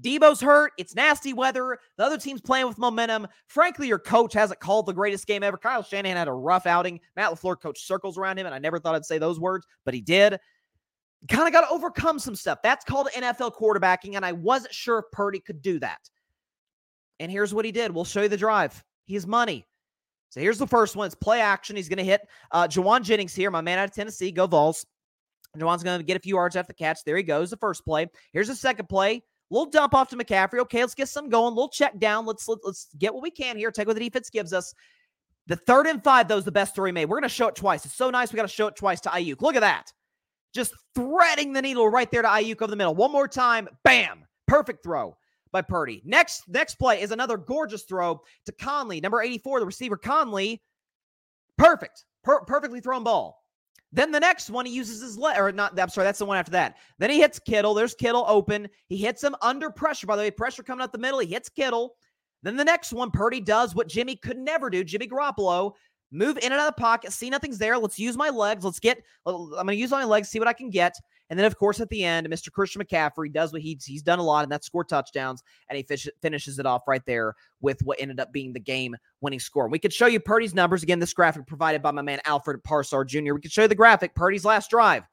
Deebo's hurt. It's nasty weather. The other team's playing with momentum. Frankly, your coach hasn't called the greatest game ever. Kyle Shanahan had a rough outing. Matt LaFleur coached circles around him, and I never thought I'd say those words, but he did. Kind of got to overcome some stuff. That's called NFL quarterbacking, and I wasn't sure if Purdy could do that. And here's what he did. We'll show you the drive. He's money. So here's the first one. It's play action. He's going to hit uh, Jauan Jennings here, my man out of Tennessee. Go Vols. Jauan's going to get a few yards after the catch. There he goes. The first play. Here's the second play. Little dump off to McCaffrey. Okay, let's get some going. Little check down. Let's let, us let us get what we can here. Take what the defense gives us. The third and five, though, is the best throw he made. We're going to show it twice. It's so nice. We got to show it twice to Aiyuk. Look at that. Just threading the needle right there to Aiyuk over the middle. One more time. Bam. Perfect throw by Purdy. Next, next play is another gorgeous throw to Conley, number 84, the receiver Conley. Perfect. Per- perfectly thrown ball. Then the next one, he uses his leg, or not, I'm sorry, that's the one after that. Then he hits Kittle. There's Kittle open. He hits him under pressure. By the way, pressure coming out the middle. He hits Kittle. Then the next one, Purdy does what Jimmy could never do. Jimmy Garoppolo move in and out of the pocket, see nothing's there. Let's use my legs. Let's get, I'm going to use my legs, see what I can get. And then, of course, at the end, Mr. Christian McCaffrey does what he's, he's done a lot, and that's score touchdowns. And he fish, finishes it off right there with what ended up being the game winning score. We could show you Purdy's numbers. Again, this graphic provided by my man Alfred Parsar Jr. We could show you the graphic. Purdy's last drive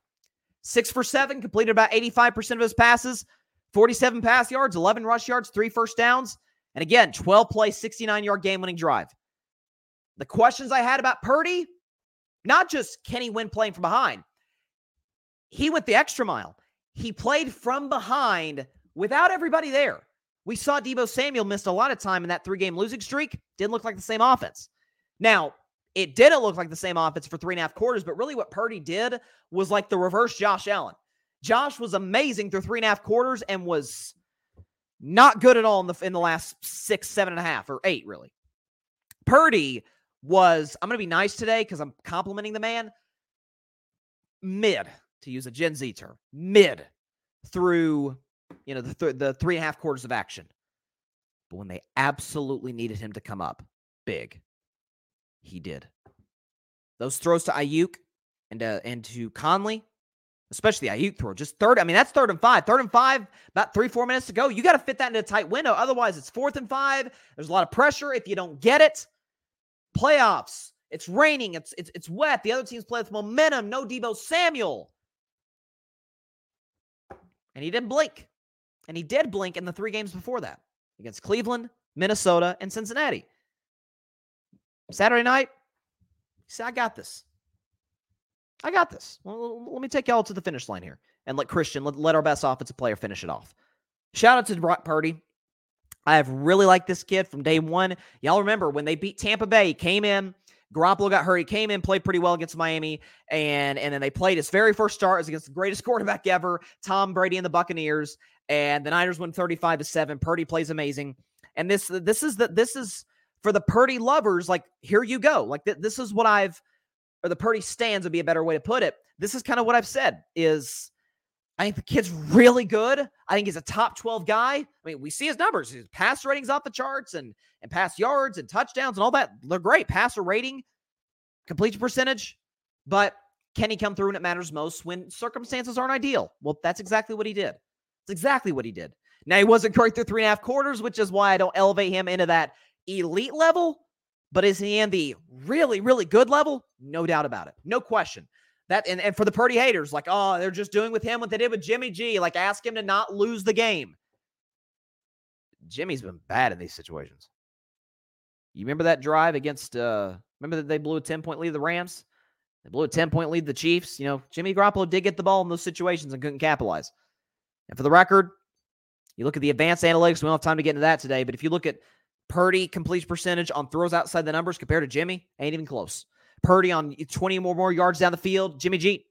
six for seven, completed about 85% of his passes, 47 pass yards, 11 rush yards, three first downs. And again, 12 play, 69 yard game winning drive. The questions I had about Purdy, not just can he win playing from behind, he went the extra mile. He played from behind without everybody there. We saw Deebo Samuel missed a lot of time in that three game losing streak. Didn't look like the same offense. Now, it didn't look like the same offense for three and a half quarters, but really what Purdy did was like the reverse Josh Allen. Josh was amazing through three and a half quarters and was not good at all in the in the last six, seven and a half, or eight, really. Purdy was, I'm to be nice today because I'm complimenting the man, mid, to use a Gen Z term, mid through, you know, the, th- the three and a half quarters of action. But when they absolutely needed him to come up big, he did. Those throws to Aiyuk and, uh, and to Conley, especially the Aiyuk throw, just third. I mean, that's third and five. Third and five, about three, four minutes to go. You got to fit that into a tight window. Otherwise, it's fourth and five. There's a lot of pressure. If you don't get it, Playoffs. It's raining. It's it's it's wet. The other teams play with momentum. No Deebo Samuel. And he didn't blink. And he did blink in the three games before that against Cleveland, Minnesota, and Cincinnati. Saturday night, he said, I got this. I got this. Well, let me take y'all to the finish line here and let Christian, let, let our best offensive player finish it off. Shout out to Brock Purdy. I have really liked this kid from day one. Y'all remember when they beat Tampa Bay, he came in. Garoppolo got hurt. He came in, played pretty well against Miami, and and then they played his very first start as against the greatest quarterback ever, Tom Brady and the Buccaneers. And the Niners win 35 to 7. Purdy plays amazing. And this this is the this is for the Purdy lovers, like here you go. Like th- this is what I've or the Purdy stands would be a better way to put it. This is kind of what I've said is I think the kid's really good. I think he's a top 12 guy. I mean, we see his numbers. His pass ratings off the charts and and pass yards and touchdowns and all that. They're great. Passer rating, completion percentage. But can he come through when it matters most when circumstances aren't ideal? Well, that's exactly what he did. It's exactly what he did. Now he wasn't great through three and a half quarters, which is why I don't elevate him into that elite level. But is he in the really, really good level? No doubt about it. No question. That and, and for the Purdy haters, like, oh, they're just doing with him what they did with Jimmy G. Like, ask him to not lose the game. Jimmy's been bad in these situations. You remember that drive against uh remember that they blew a 10 point lead the Rams? They blew a 10 point lead the Chiefs. You know, Jimmy Garoppolo did get the ball in those situations and couldn't capitalize. And for the record, you look at the advanced analytics, we don't have time to get into that today, but if you look at Purdy completion percentage on throws outside the numbers compared to Jimmy, ain't even close. Purdy on 20 or more yards down the field. Jimmy G.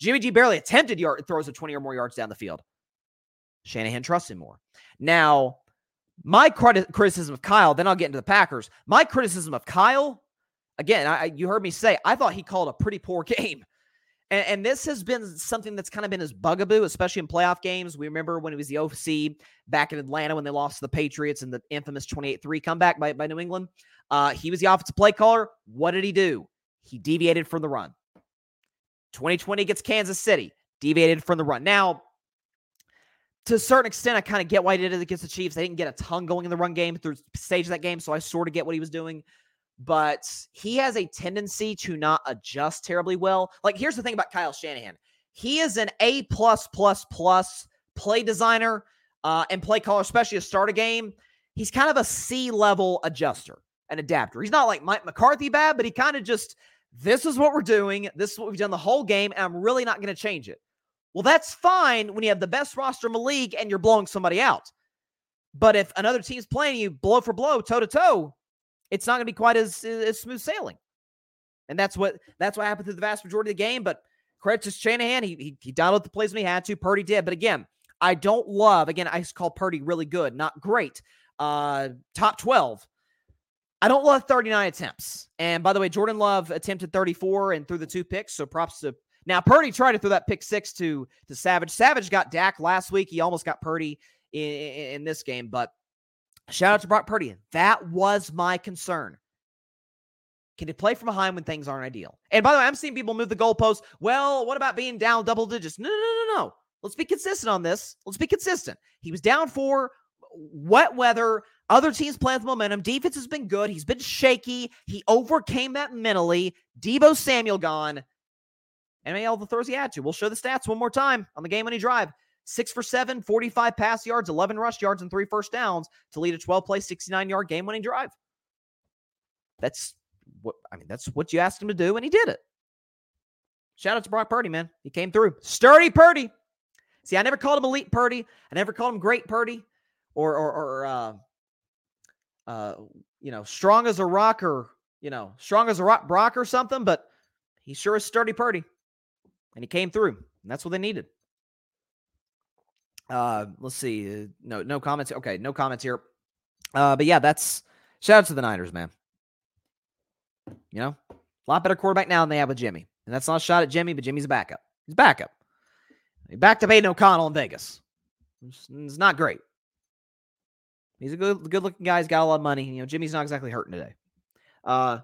Jimmy G barely attempted yard throws of 20 or more yards down the field. Shanahan trusts him more. Now, my criticism of Kyle, then I'll get into the Packers. My criticism of Kyle, again, I, you heard me say, I thought he called a pretty poor game. And, and, this has been something that's kind of been his bugaboo, especially in playoff games. We remember when he was the OC back in Atlanta when they lost to the Patriots in the infamous 28 3 comeback by, by New England. Uh, he was the offensive play caller. What did he do? He deviated from the run. 2020 gets Kansas City, deviated from the run. Now, to a certain extent, I kind of get why he did it against the Chiefs. They didn't get a ton going in the run game through stage of that game, so I sort of get what he was doing. But he has a tendency to not adjust terribly well. Like, here's the thing about Kyle Shanahan: he is an A plus plus plus play designer uh, and play caller, especially a start a game. He's kind of a C level adjuster, an adapter. He's not like Mike McCarthy bad, but he kind of just this is what we're doing. This is what we've done the whole game, and I'm really not going to change it. Well, that's fine when you have the best roster in the league and you're blowing somebody out. But if another team's playing you blow for blow, toe to toe, it's not going to be quite as, as smooth sailing. And that's what that's what happened through the vast majority of the game. But credit to Shanahan, he he, he dialed the plays when he had to. Purdy did, but again, I don't love. Again, I call Purdy really good, not great. Uh, top twelve. I don't love 39 attempts. And by the way, Jordan Love attempted 34 and threw the two picks. So props to now, Purdy tried to throw that pick six to to Savage. Savage got Dak last week. He almost got Purdy in, in, in this game, but shout out to Brock Purdy. That was my concern. Can he play from behind when things aren't ideal? And by the way, I'm seeing people move the goalpost. Well, what about being down double digits? No, no, no, no. Let's be consistent on this. Let's be consistent. He was down for wet weather. Other teams playing with momentum. Defense has been good. He's been shaky. He overcame that mentally. Deebo Samuel gone and all the throws he had to. We'll show the stats one more time on the game winning drive. Six for seven, 45 pass yards, 11 rush yards, and three first downs to lead a 12 play, 69 yard game winning drive. That's what I mean, that's what you asked him to do, and he did it. Shout out to Brock Purdy, man. He came through. Sturdy Purdy. See, I never called him elite Purdy. I never called him great Purdy or or, or uh, uh, you know, strong as a rock or you know, strong as a rock Brock or something, but he sure is sturdy Purdy and he came through. And that's what they needed. Uh, let's see. Uh, no, no comments. Okay, no comments here. Uh, but yeah, that's shout out to the Niners, man. You know, a lot better quarterback now than they have with Jimmy. And that's not a shot at Jimmy, but Jimmy's a backup. He's backup. He backed up Aidan O'Connell in Vegas. It's, not great. He's a good, good looking guy. He's got a lot of money. You know, Jimmy's not exactly hurting today. Uh,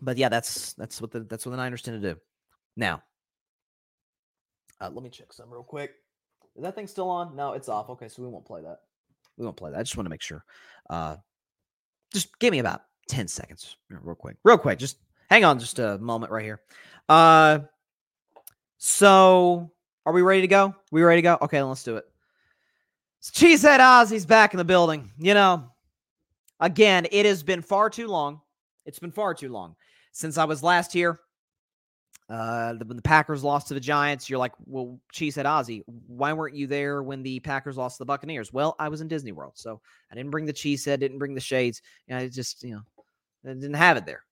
but yeah, that's that's what the that's what the Niners tend to do. Now, uh, let me check some real quick. Is that thing still on? No, it's off. Okay, so we won't play that. We won't play that. I just want to make sure. Uh, just give me about 10 seconds, real quick. Real quick. Just hang on just a moment right here. Uh, so are we ready to go? We ready to go? Okay, let's do it. Cheesehead Ozzy's back in the building. You know, again, it has been far too long. It's been far too long since I was last here. Uh, when the Packers lost to the Giants, you're like, well, Cheesehead Ozzy, why weren't you there when the Packers lost to the Buccaneers? Well, I was in Disney World, so I didn't bring the Cheesehead, didn't bring the shades. You know, I just, you know, I didn't have it there.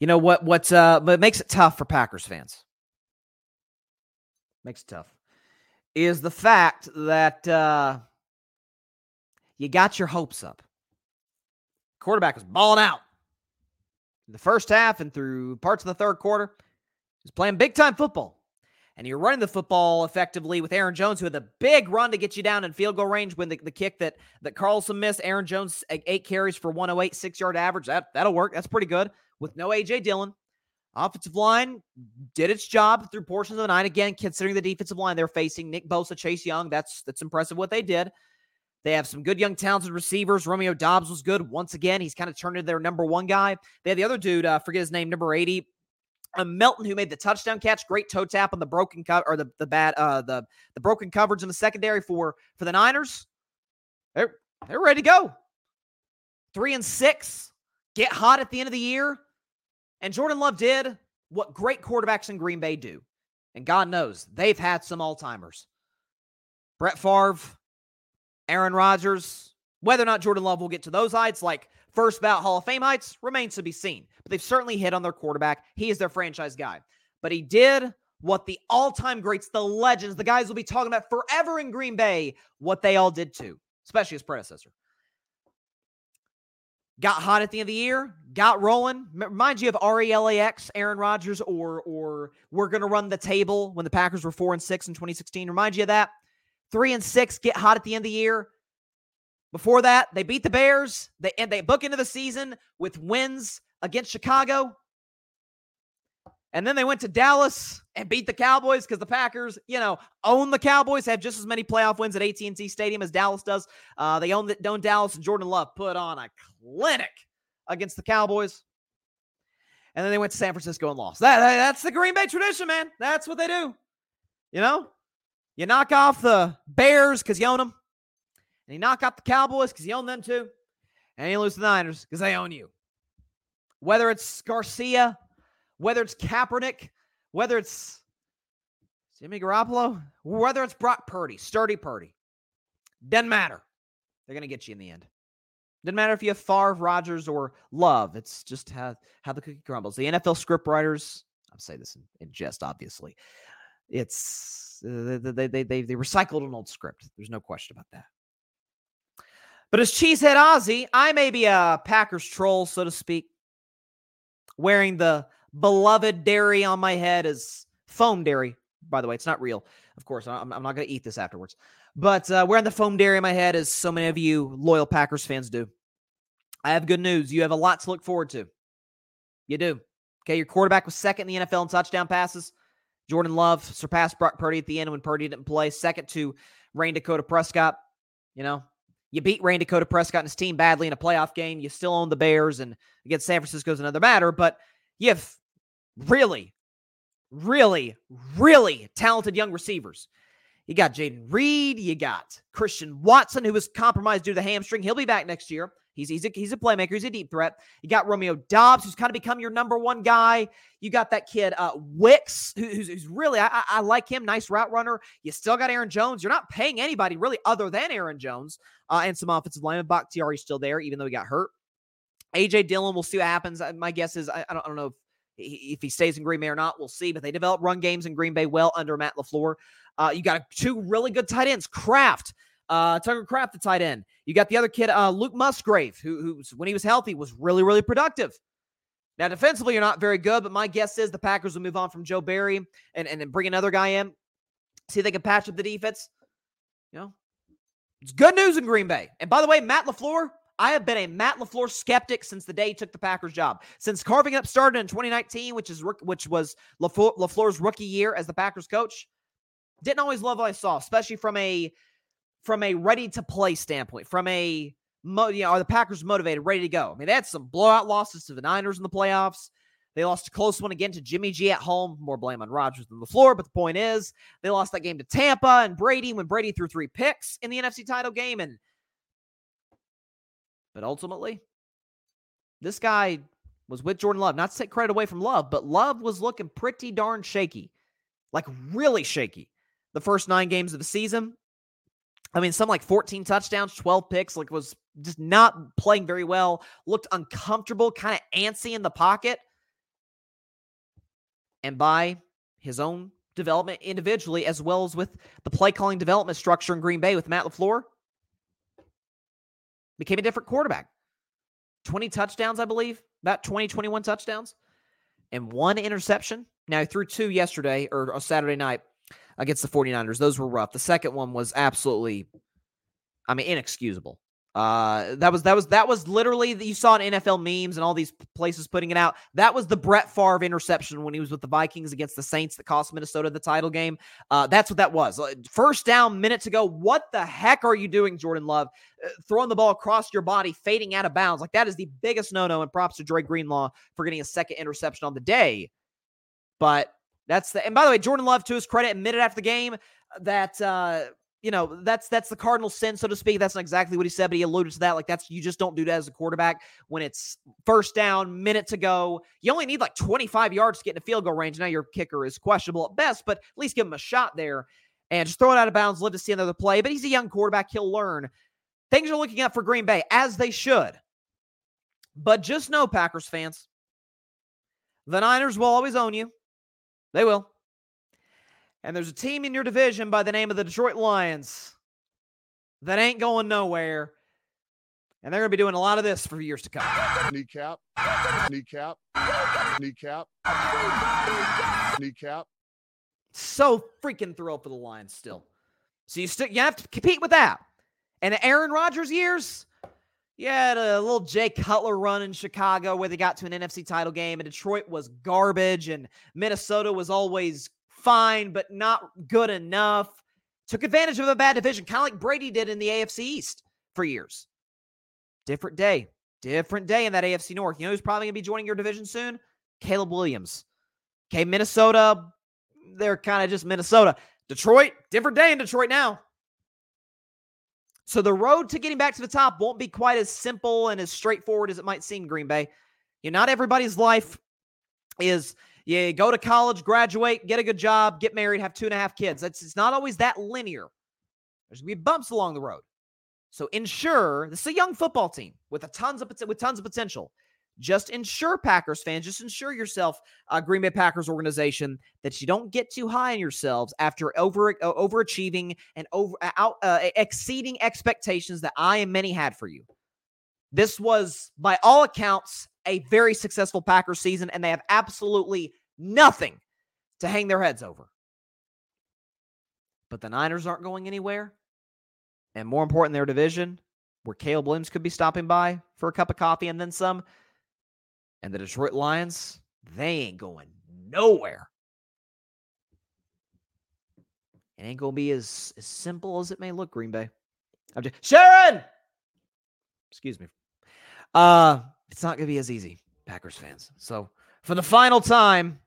You know what? What? Uh, but makes it tough for Packers fans. Makes it tough is the fact that uh, you got your hopes up. Quarterback was balling out the first half and through parts of the third quarter. He's playing big time football. And you're running the football effectively with Aaron Jones, who had the big run to get you down in field goal range when the, the kick that, that Carlson missed. Aaron Jones, eight carries for 108, six yard average. That, that'll work. That's pretty good. With no A.J. Dillon. Offensive line did its job through portions of the night. Again, considering the defensive line they're facing, Nick Bosa, Chase Young, that's that's impressive what they did. They have some good young talented receivers. Romeo Doubs was good once again. He's kind of turned into their number one guy. They had the other dude, uh, forget his name, number 80. Uh, Melton, who made the touchdown catch, great toe tap on the broken cover or the the bad uh the the broken coverage in the secondary for for the Niners. They're they're ready to go. Three and six, get hot at the end of the year, and Jordan Love did what great quarterbacks in Green Bay do, and God knows they've had some all timers. Brett Favre, Aaron Rodgers, whether or not Jordan Love will get to those heights, like first bout Hall of Fame heights, remains to be seen. But they've certainly hit on their quarterback. He is their franchise guy. But he did what the all time greats, the legends, the guys we'll be talking about forever in Green Bay, what they all did to, especially his predecessor. got hot at the end of the year, got rolling. Remind you of RELAX, Aaron Rodgers, or or we're gonna run the table when the Packers were four and six in 2016. Remind you of that. Three and six, get hot at the end of the year. Before that, they beat the Bears. They and they book into the season with wins against Chicago. And then they went to Dallas and beat the Cowboys because the Packers, you know, own the Cowboys, have just as many playoff wins at AT&T Stadium as Dallas does. Uh, they own, the, own Dallas, and Jordan Love put on a clinic against the Cowboys. And then they went to San Francisco and lost. That, that, that's the Green Bay tradition, man. That's what they do. You know, you knock off the Bears because you own them, and you knock off the Cowboys because you own them too, and you lose the Niners because they own you. Whether it's Garcia whether it's Kaepernick, whether it's Jimmy Garoppolo, whether it's Brock Purdy, sturdy Purdy, doesn't matter. They're going to get you in the end. Doesn't matter if you have Favre, Rodgers, or Love. It's just how, how the cookie crumbles. The NFL script writers, I'm saying this in, in jest, obviously. It's uh, they, they, they, they recycled an old script. There's no question about that. But as Cheesehead Ozzy, I may be a Packers troll, so to speak, wearing the beloved dairy on my head is foam dairy. By the way, it's not real. Of course, I'm, I'm not going to eat this afterwards. But uh, wearing the foam dairy in my head, as so many of you loyal Packers fans do. I have good news. You have a lot to look forward to. You do. Okay, your quarterback was second in the NFL in touchdown passes. Jordan Love surpassed Brock Purdy at the end when Purdy didn't play. Second to Rayne Dakota Prescott. You know, you beat Rayne Dakota Prescott and his team badly in a playoff game. You still own the Bears, and against San Francisco is another matter. But you have really, really, really talented young receivers. You got Jayden Reed. You got Christian Watson, who was compromised due to the hamstring. He'll be back next year. He's, he's, a, he's a playmaker. He's a deep threat. You got Romeo Doubs, who's kind of become your number one guy. You got that kid, uh, Wicks, who, who's, who's, really, I, I, like him. Nice route runner. You still got Aaron Jones. You're not paying anybody really other than Aaron Jones uh, and some offensive linemen. Bakhtiari's still there, even though he got hurt. AJ Dillon, we'll see what happens. Uh, my guess is, I, I, don't, I don't know if if he stays in Green Bay or not, we'll see. But they develop run games in Green Bay well under Matt LaFleur. Uh, you got two really good tight ends, Kraft, uh, Tucker Kraft, the tight end. You got the other kid, uh, Luke Musgrave, who, who, when he was healthy, was really, really productive. Now, defensively, you're not very good, but my guess is the Packers will move on from Joe Barry and, and, and bring another guy in, see if they can patch up the defense. You know, it's good news in Green Bay. And by the way, Matt LaFleur, I have been a Matt LaFleur skeptic since the day he took the Packers job. Since carving up started in 2019, which is which was LaFleur, LaFleur's rookie year as the Packers coach, didn't always love what I saw, especially from a from a ready to play standpoint, from a you know, are the Packers motivated, ready to go? I mean, they had some blowout losses to the Niners in the playoffs. They lost a close one again to Jimmy G at home. More blame on Rodgers than LaFleur, but the point is, they lost that game to Tampa and Brady when Brady threw three picks in the NFC title game. And but ultimately, this guy was with Jordan Love. Not to take credit away from Love, but Love was looking pretty darn shaky, like really shaky, the first nine games of the season. I mean, some like 14 touchdowns, 12 picks, like was just not playing very well, looked uncomfortable, kind of antsy in the pocket. And by his own development individually, as well as with the play calling development structure in Green Bay with Matt LaFleur, became a different quarterback. 20 touchdowns, I believe, about 20, 21 touchdowns, and one interception. Now, he threw two yesterday or Saturday night against the 49ers. Those were rough. The second one was absolutely, I mean, inexcusable. Uh, that was that was that was literally you saw in NFL memes and all these places putting it out. That was the Brett Favre interception when he was with the Vikings against the Saints that cost Minnesota the title game. Uh, that's what that was. First down, minutes ago. What the heck are you doing, Jordan Love? Uh, throwing the ball across your body, fading out of bounds. Like that is the biggest no-no. And props to Dre Greenlaw for getting a second interception on the day. But that's the and by the way, Jordan Love to his credit admitted after the game that uh you know, that's that's the cardinal sin, so to speak. That's not exactly what he said, but he alluded to that. Like that's you just don't do that as a quarterback when it's first down, minute to go. You only need like 25 yards to get in field goal range. Now your kicker is questionable at best, but at least give him a shot there and just throw it out of bounds. Live to see another play. But he's a young quarterback; he'll learn. Things are looking up for Green Bay as they should. But just know, Packers fans, the Niners will always own you. They will. And there's a team in your division by the name of the Detroit Lions that ain't going nowhere. And they're going to be doing a lot of this for years to come.
Kneecap. Kneecap. Kneecap. Kneecap.
So freaking thrilled for the Lions still. So you still you have to compete with that. And Aaron Rodgers years, had a little Jay Cutler run in Chicago where they got to an NFC title game, and Detroit was garbage, and Minnesota was always fine, but not good enough. Took advantage of a bad division, kind of like Brady did in the AFC East for years. Different day. Different day in that AFC North. You know who's probably going to be joining your division soon? Caleb Williams. Okay, Minnesota, they're kind of just Minnesota. Detroit, different day in Detroit now. So the road to getting back to the top won't be quite as simple and as straightforward as it might seem, Green Bay. You know, not everybody's life is you go to college, graduate, get a good job, get married, have two and a half kids. That's it's not always that linear. There's gonna be bumps along the road. So ensure this is a young football team with a tons of with tons of potential. Just ensure Packers fans, just ensure yourself, uh, Green Bay Packers organization, that you don't get too high on yourselves after over uh, overachieving and over uh, out uh, exceeding expectations that I and many had for you. This was, by all accounts, a very successful Packers season, and they have absolutely nothing to hang their heads over. But the Niners aren't going anywhere and more important, their division, where Caleb Williams could be stopping by for a cup of coffee and then some. And the Detroit Lions, they ain't going nowhere. It ain't gonna be as, as simple as it may look, Green Bay. I'm just Sharon. Excuse me. Uh, it's not gonna be as easy, Packers fans. So for the final time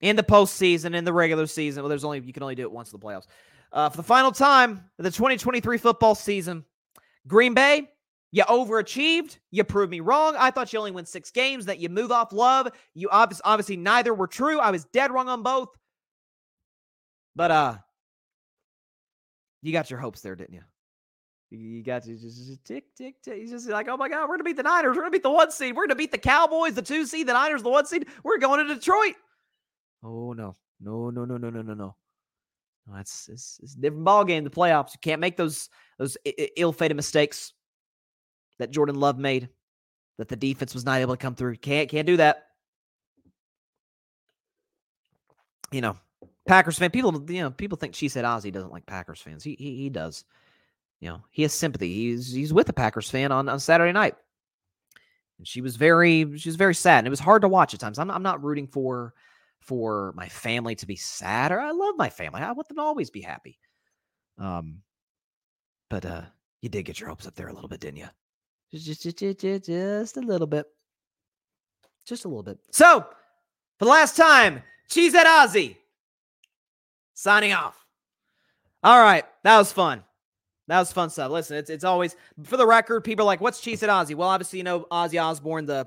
in the postseason, in the regular season, well, there's only you can only do it once in the playoffs. Uh, for the final time of the 2023 football season, Green Bay, you overachieved. You proved me wrong. I thought you only win six games, that you move off love. You obviously, obviously neither were true. I was dead wrong on both. But uh, you got your hopes there, didn't you? You got to just, just tick, tick, tick. You just like, oh my God, we're gonna beat the Niners. We're gonna beat the one seed. We're gonna beat the Cowboys, the two seed, the Niners, the one seed. We're going to Detroit. Oh no, no, no, no, no, no, no, no. It's, it's, it's a different ball game. The playoffs. You can't make those those ill-fated mistakes that Jordan Love made. That the defense was not able to come through. Can't can't do that. You know, Packers fan. People, you know, people think Cheesehead Ozzy doesn't like Packers fans. He he, he does. You know, he has sympathy. He's he's with a Packers fan on, on Saturday night. And she was very she was very sad. And it was hard to watch at times. I'm I'm not rooting for for my family to be sad or I love my family. I want them to always be happy. Um, but uh, you did get your hopes up there a little bit, didn't you? Just, just, just, just, a little bit. Just a little bit. So, for the last time, Cheesehead Ozzy signing off. All right, that was fun. That was fun stuff. Listen, it's it's always for the record. People are like, "What's Cheesehead Ozzy?" Well, obviously, you know Ozzy Osbourne, the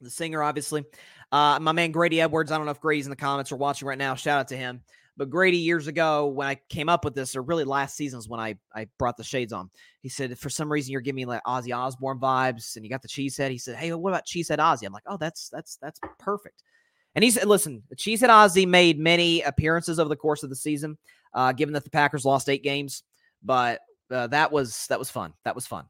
the singer, obviously. Uh, my man Grady Edwards, I don't know if Grady's in the comments or watching right now. Shout out to him. But Grady, years ago, when I came up with this, or really last season's when I, I brought the shades on, he said, for some reason, you're giving me like Ozzy Osbourne vibes and you got the cheesehead. He said, Hey, what about cheesehead Ozzy? I'm like, Oh, that's, that's, that's perfect. And he said, Listen, cheesehead Ozzy made many appearances over the course of the season, uh, given that the Packers lost eight games. But uh, that was, that was fun. That was fun.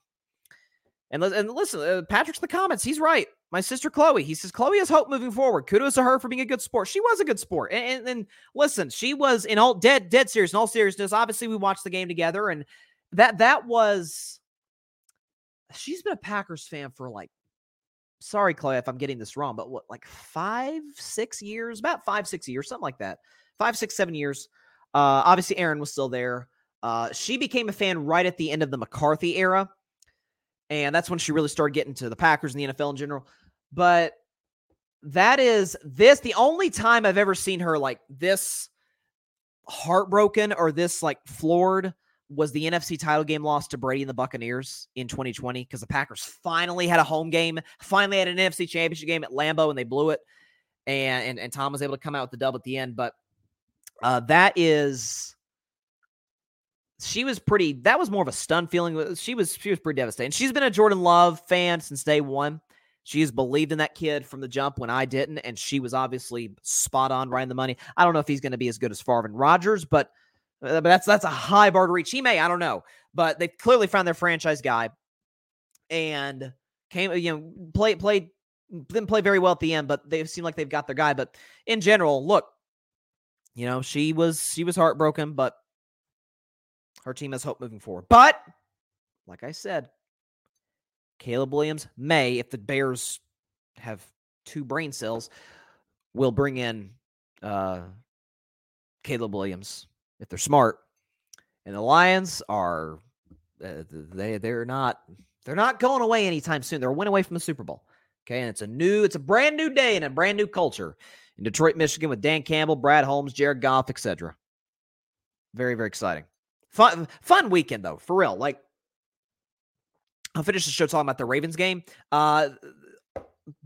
And, and listen, uh, Patrick's in the comments. He's right my sister Chloe. He says Chloe has hope moving forward. Kudos to her for being a good sport. She was a good sport. And, and, and, listen, she was in all dead dead serious. In all seriousness, obviously we watched the game together, and that that was. She's been a Packers fan for like. Sorry, Chloe, if I'm getting this wrong, but what like five, six years, about five, six years, something like that. Five, six, seven years. Uh, obviously, Aaron was still there. Uh, she became a fan right at the end of the McCarthy era. And that's when she really started getting to the Packers and the NFL in general. But that is this the only time I've ever seen her like this heartbroken or this like floored was the NFC title game loss to Brady and the Buccaneers in 2020 because the Packers finally had a home game, finally had an NFC championship game at Lambeau and they blew it. And and, and Tom was able to come out with the dub at the end. But uh, that is she was pretty that was more of a stun feeling. She was she was pretty devastating. She's been a Jordan Love fan since day one. She has believed in that kid from the jump when I didn't, and she was obviously spot on, right in the money. I don't know if he's going to be as good as Favre Rodgers, but, uh, but that's that's a high bar to reach. He may, I don't know, but they've clearly found their franchise guy. and came, you know, play played didn't play very well at the end, but they seem like they've got their guy. But in general, look, you know, she was she was heartbroken, but her team has hope moving forward. But like I said, Caleb Williams may, if the Bears have two brain cells, will bring in uh Caleb Williams if they're smart. And the Lions are uh, they they're not they're not going away anytime soon. They're a win away from the Super Bowl. Okay, and it's a new, it's a brand new day and a brand new culture in Detroit, Michigan, with Dan Campbell, Brad Holmes, Jared Goff, etc. Very, very exciting. Fun, fun weekend though, for real. Like, I'll finish the show talking about the Ravens game. Uh,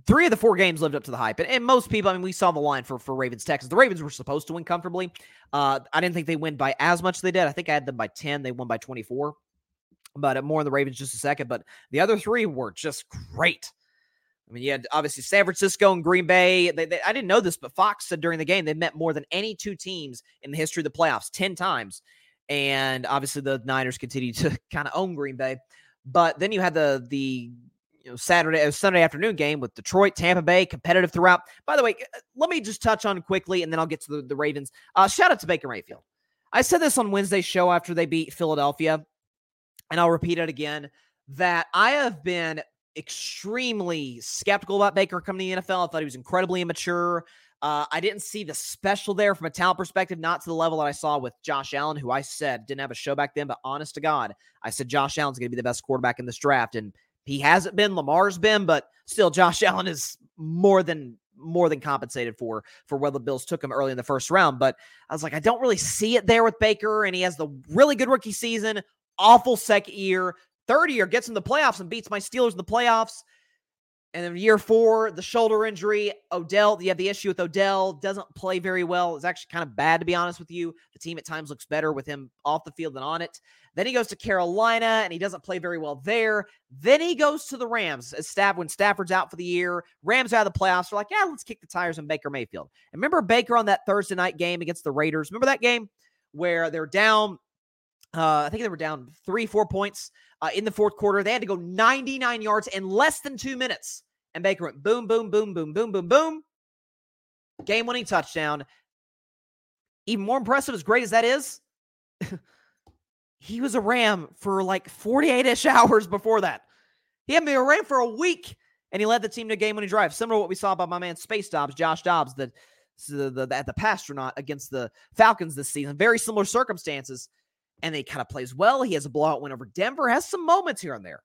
three of the four games lived up to the hype, and, and, most people, I mean, we saw the line for for Ravens Texans. The Ravens were supposed to win comfortably. Uh, I didn't think they win by as much as they did. I think I had them by ten. They won by twenty four. But more on the Ravens just a second. But the other three were just great. I mean, you had obviously San Francisco and Green Bay. They, they, I didn't know this, but Fox said during the game they met more than any two teams in the history of the playoffs 10 times. And obviously the Niners continue to kind of own Green Bay. But then you had the the you know Saturday uh, Sunday afternoon game with Detroit, Tampa Bay, competitive throughout. By the way, uh, let me just touch on quickly, and then I'll get to the, the Ravens. Uh, shout out to Baker Mayfield. I said this on Wednesday's show after they beat Philadelphia, and I'll repeat it again that I have been extremely skeptical about Baker coming to the NFL. I thought he was incredibly immature. Uh, I didn't see the special there from a talent perspective, not to the level that I saw with Josh Allen, who I said didn't have a show back then. But honest to God, I said Josh Allen's going to be the best quarterback in this draft, and he hasn't been. Lamar's been, but still, Josh Allen is more than more than compensated for for where the Bills took him early in the first round. But I was like, I don't really see it there with Baker, and he has the really good rookie season, awful second year, third year gets in the playoffs and beats my Steelers in the playoffs. And then year four, the shoulder injury. Odell, you have the issue with Odell, doesn't play very well. It's actually kind of bad, to be honest with you. The team at times looks better with him off the field than on it. Then he goes to Carolina and he doesn't play very well there. Then he goes to the Rams as Staff when Stafford's out for the year. Rams out of the playoffs. They're like, yeah, let's kick the tires on Baker Mayfield. And remember Baker on that Thursday night game against the Raiders? Remember that game where they're down uh, I think they were down three, four points uh, in the fourth quarter. They had to go 99 yards in less than two minutes. And Baker went boom, boom, boom, boom, boom, boom, boom. Game winning touchdown. Even more impressive, as great as that is, he was a Ram for like 48 ish hours before that. He had been a Ram for a week and he led the team to game winning drive. Similar to what we saw by my man Space Dobbs, Josh Dobbs, the, the, the, the, the Passtronaut against the Falcons this season. Very similar circumstances and he kind of plays well. He has a blowout win over Denver, has some moments here and there.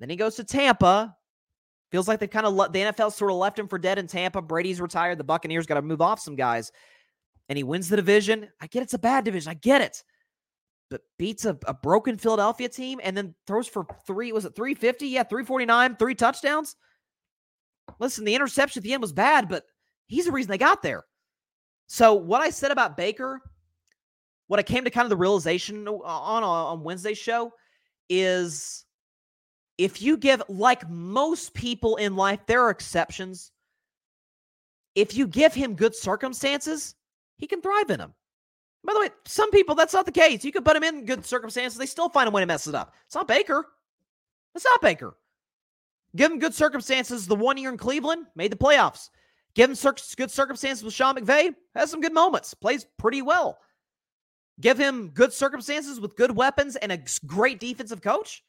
Then he goes to Tampa. Feels like they've kind of le- the NFL sort of left him for dead in Tampa. Brady's retired. The Buccaneers got to move off some guys, and he wins the division. I get it's a bad division. I get it, but beats a, a broken Philadelphia team and then throws for three. Was it three fifty? Yeah, three forty nine, three touchdowns. Listen, the interception at the end was bad, but he's the reason they got there. So what I said about Baker what I came to kind of the realization on on Wednesday's show is if you give like most people in life, there are exceptions. If you give him good circumstances, he can thrive in them. By the way, some people that's not the case. You could put him in good circumstances, they still find a way to mess it up. It's not Baker. It's not Baker. Give him good circumstances. The one year in Cleveland made the playoffs. Give him good circumstances with Sean McVay. Has some good moments. Plays pretty well. Give him good circumstances with good weapons and a great defensive coach.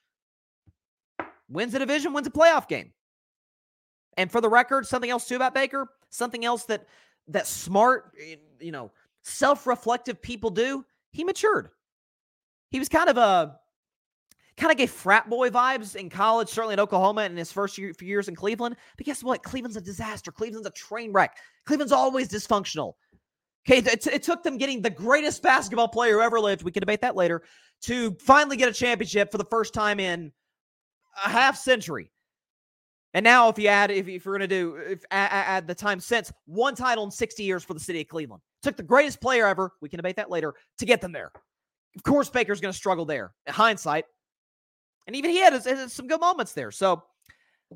Wins a division, wins a playoff game. And for the record, something else too about Baker, something else that that smart, eh, you know, self-reflective people do, he matured. He was kind of a kind of gave frat boy vibes in college, certainly in Oklahoma and in his first few years in Cleveland. But guess what? Cleveland's a disaster. Cleveland's a train wreck. Cleveland's always dysfunctional. Okay, it, it, took them getting the greatest basketball player who ever lived. We can debate that later to finally get a championship for the first time in a half century. And now, if you add, if, if you're going to do, if add, add, the time since, one title in 60 years for the city of Cleveland. Took the greatest player ever. We can debate that later to get them there. Of course, Baker's going to struggle there. In hindsight, and even he had some good moments there. So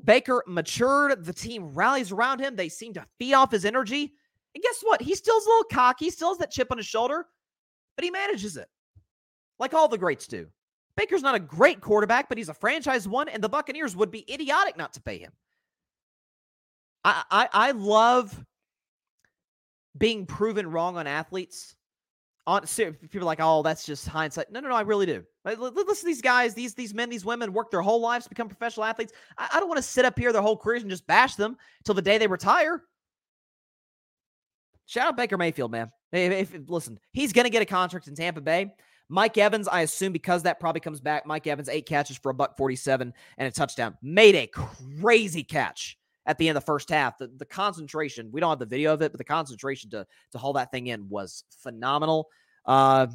Baker matured. The team rallies around him. They seem to feed off his energy. And guess what? He still's a little cocky, he still has that chip on his shoulder, but he manages it like all the greats do. Baker's not a great quarterback, but he's a franchise one, and the Buccaneers would be idiotic not to pay him. I, I, I love being proven wrong on athletes. On people are like, oh, that's just hindsight. No, no, no, I really do. Listen to these guys, these these men, these women work their whole lives to become professional athletes. I, I don't want to sit up here their whole careers and just bash them till the day they retire. Shout out Baker Mayfield, man. If, if, listen, he's going to get a contract in Tampa Bay. Mike Evans, I assume because that probably comes back. Mike Evans, eight catches for a buck 47 and a touchdown. Made a crazy catch at the end of the first half. The, the concentration, we don't have the video of it, but the concentration to, to haul that thing in was phenomenal. Uh,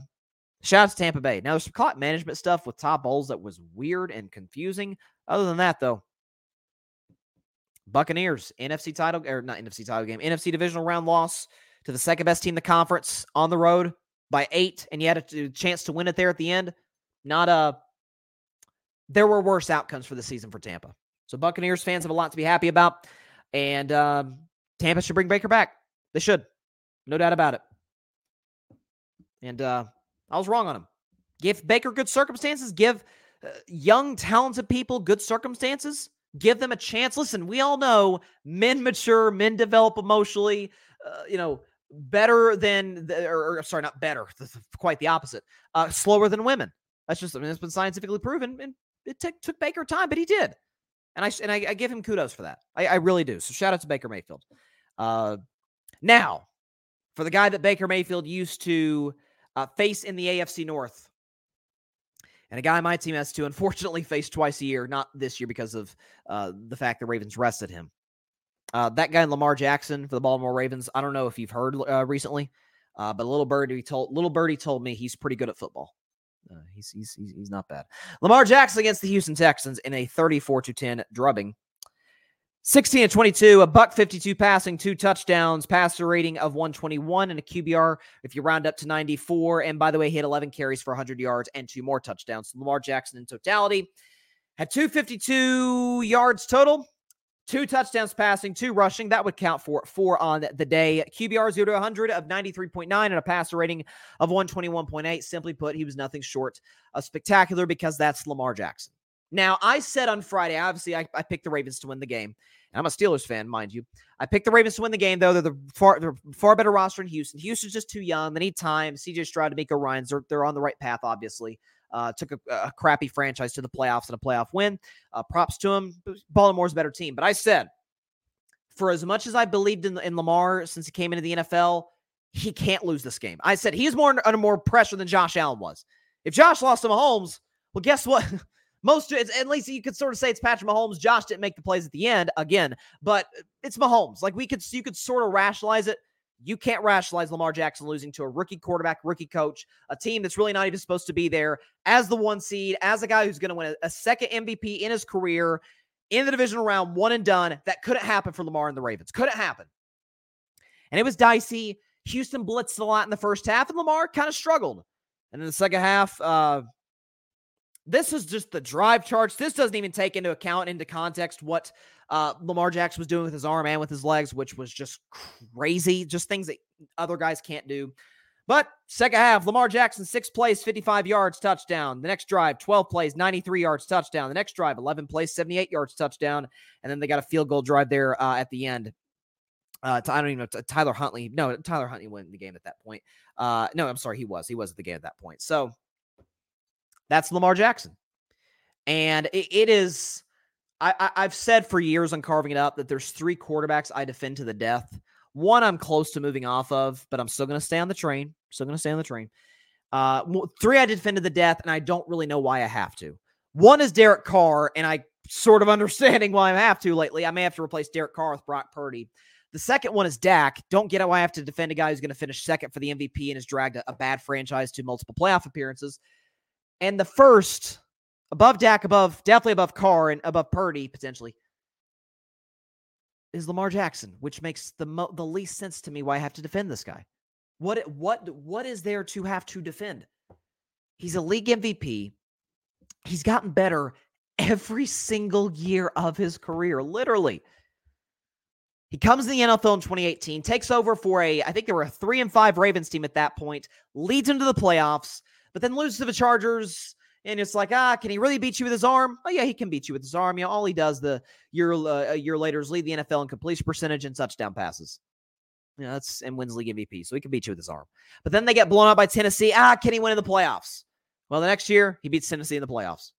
shout out to Tampa Bay. Now, there's some clock management stuff with Todd Bowles that was weird and confusing. Other than that, though, Buccaneers, NFC title, or not NFC title game, NFC divisional round loss to the second best team in the conference on the road by eight, and you had a chance to win it there at the end. Not a. There were worse outcomes for the season for Tampa. So Buccaneers fans have a lot to be happy about, and um, Tampa should bring Baker back. They should, no doubt about it. And uh, I was wrong on him. Give Baker good circumstances. Give uh, young, talented people good circumstances. Give them a chance. Listen, we all know men mature, men develop emotionally. Uh, you know, better than, the, or, or, sorry, not better, quite the opposite, uh, slower than women. That's just, I mean, it's been scientifically proven. And it t- took Baker time, but he did. And I, and I, I give him kudos for that. I, I, really do. So shout out to Baker Mayfield. Uh, now, for the guy that Baker Mayfield used to uh, face in the AFC North, and a guy my team has to unfortunately face twice a year, not this year because of uh, the fact the Ravens rested him. Uh, that guy, Lamar Jackson for the Baltimore Ravens. I don't know if you've heard uh, recently, uh, but little birdie told little birdie told me he's pretty good at football. Uh, he's, he's he's not bad. Lamar Jackson against the Houston Texans in a 34 to 10 drubbing. 16 to 22, a buck 52 passing, two touchdowns, passer rating of 121, and a QBR if you round up to 94. And by the way, he had 11 carries for 100 yards and two more touchdowns. So Lamar Jackson in totality had 252 yards total, Two touchdowns passing, two rushing. That would count for four on the day. QBR 0 to 100 of 93.9 and a passer rating of 121.8. Simply put, he was nothing short of spectacular because that's Lamar Jackson. Now, I said on Friday, obviously, I, I picked the Ravens to win the game. I'm a Steelers fan, mind you. I picked the Ravens to win the game, though. They're the far, they're far better roster in Houston. Houston's just too young. They need time. CJ Stroud, DeMeco Ryans, they're, they're on the right path, obviously. Uh, took a, a, crappy franchise to the playoffs and a playoff win. Uh, props to him. Baltimore's a better team. But I said, for as much as I believed in, in Lamar since he came into the NFL, he can't lose this game. I said he's more under more pressure than Josh Allen was. If Josh lost to Mahomes, well, guess what? Most at least you could sort of say it's Patrick Mahomes. Josh didn't make the plays at the end again, but it's Mahomes. Like we could you could sort of rationalize it. You can't rationalize Lamar Jackson losing to a rookie quarterback, rookie coach, a team that's really not even supposed to be there as the one seed, as a guy who's going to win a, a, second MVP in his career in the divisional round, one and done. That couldn't happen for Lamar and the Ravens. Couldn't happen. And it was dicey. Houston blitzed a lot in the first half, and Lamar kind of struggled. And in the second half, uh, this is just the drive charts. This doesn't even take into account, into context, what uh, Lamar Jackson was doing with his arm and with his legs, which was just crazy. Just things that other guys can't do. But second half, Lamar Jackson, six plays, 55 yards, touchdown. The next drive, 12 plays, 93 yards, touchdown. The next drive, 11 plays, 78 yards, touchdown. And then they got a field goal drive there uh, at the end. Uh, I don't even know. Tyler Huntley. No, Tyler Huntley won the game at that point. Uh, no, I'm sorry. He was. He was at the game at that point. So that's Lamar Jackson. And it, it is I, I, have said for years on carving it up that there's three quarterbacks I defend to the death. One I'm close to moving off of, but I'm still going to stay on the train. Still going to stay on the train. Uh, three I defend to the death, and I don't really know why I have to. One is Derek Carr, and I sort of understanding why I have to lately. I may have to replace Derek Carr with Brock Purdy. The second one is Dak. Don't get why I have to defend a guy who's going to finish second for the MVP and has dragged a, a bad franchise to multiple playoff appearances. And the first above Dak, above definitely above Carr and above Purdy potentially is Lamar Jackson, which makes the mo- the least sense to me why I have to defend this guy. What what what is there to have to defend? He's a league MVP. He's gotten better every single year of his career, literally. He comes to the NFL in 2018, takes over for a, I think there were a three and five Ravens team at that point, leads into the playoffs, but then loses to the Chargers And it's like, ah, can he really beat you with his arm? Oh yeah, he can beat you with his arm. You know, all he does the year uh, a year later is lead the NFL in completion percentage and touchdown passes. You know, that's and wins league MVP, so he can beat you with his arm. But then they get blown out by Tennessee. Ah, can he win in the playoffs? Well, the next year he beats Tennessee in the playoffs.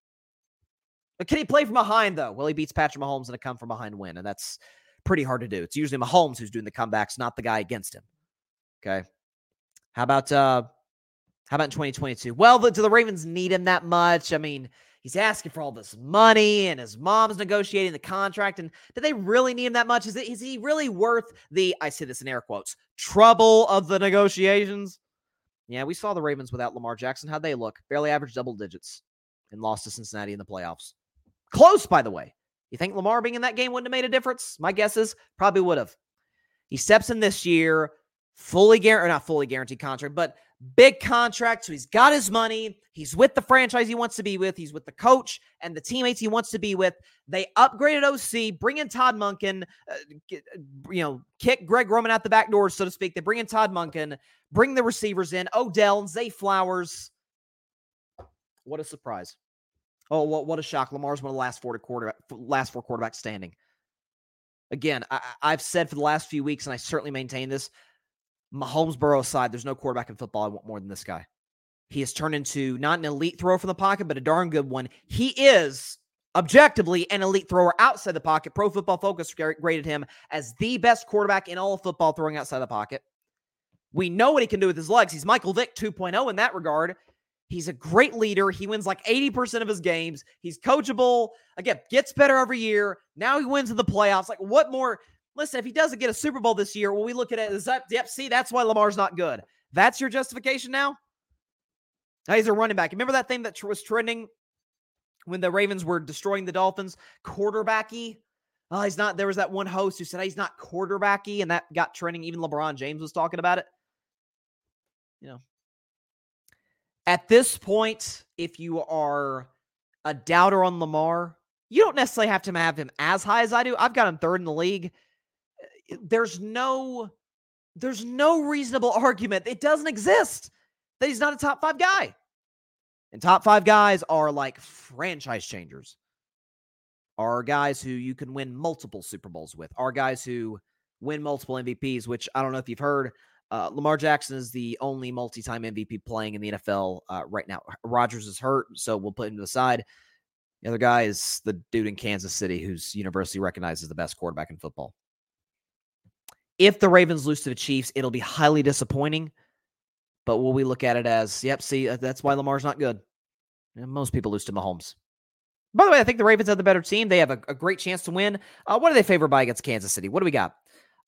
But can he play from behind though? Well, he beats Patrick Mahomes in a come from behind win, and that's pretty hard to do. It's usually Mahomes who's doing the comebacks, not the guy against him. Okay. How about uh how about in 2022? Well, do the Ravens need him that much? I mean, he's asking for all this money and his mom's negotiating the contract. And do they really need him that much? Is, it, is he really worth the, I say this in air quotes, trouble of the negotiations? Yeah, we saw the Ravens without Lamar Jackson. How'd they look? Barely average double digits and lost to Cincinnati in the playoffs. Close, by the way. You think Lamar being in that game wouldn't have made a difference? My guess is probably would have. He steps in this year, fully guaranteed, not fully guaranteed contract, but big contract. So he's got his money. He's with the franchise he wants to be with. He's with the coach and the teammates he wants to be with. They upgraded OC, bring in Todd Monken, uh, get, uh, you know, kick Greg Roman out the back door, so to speak. They bring in Todd Monken, bring the receivers in, Odell, Zay Flowers. What a surprise. Oh, what, what a shock. Lamar's one of the last four, to quarterback, last four quarterbacks standing. Again, I, I've said for the last few weeks, and I certainly maintain this Mahomes Burrow aside, there's no quarterback in football I want more than this guy. He has turned into not an elite thrower from the pocket, but a darn good one. He is objectively an elite thrower outside the pocket. Pro Football Focus graded him as the best quarterback in all of football throwing outside the pocket. We know what he can do with his legs. He's Michael Vick 2.0 in that regard. He's a great leader. He wins like 80% of his games. He's coachable. Again, gets better every year. Now he wins in the playoffs. Like, what more? Listen, if he doesn't get a Super Bowl this year, will we look at it as that? Yep, see, that's why Lamar's not good. That's your justification now? Now he's a running back. Remember that thing that was trending when the Ravens were destroying the Dolphins? Quarterbacky. Oh, he's not. There was that one host who said he's not quarterbacky, and that got trending. Even LeBron James was talking about it. You know, at this point, if you are a doubter on Lamar, you don't necessarily have to have him as high as I do. I've got him third in the league there's no there's no reasonable argument. It doesn't exist that he's not a top five guy. And top five guys are like franchise changers, are guys who you can win multiple Super Bowls with, are guys who win multiple MVPs, which I don't know if you've heard. Uh, Lamar Jackson is the only multi time MVP playing in the NFL uh, right now. Rodgers is hurt, so we'll put him to the side. The other guy is the dude in Kansas City who's universally recognized as the best quarterback in football. If the Ravens lose to the Chiefs, it'll be highly disappointing. But will we look at it as, yep, see, uh, that's why Lamar's not good? And most people lose to Mahomes. By the way, I think the Ravens have the better team. They have a, a great chance to win. Uh, what are they favored by against Kansas City? What do we got?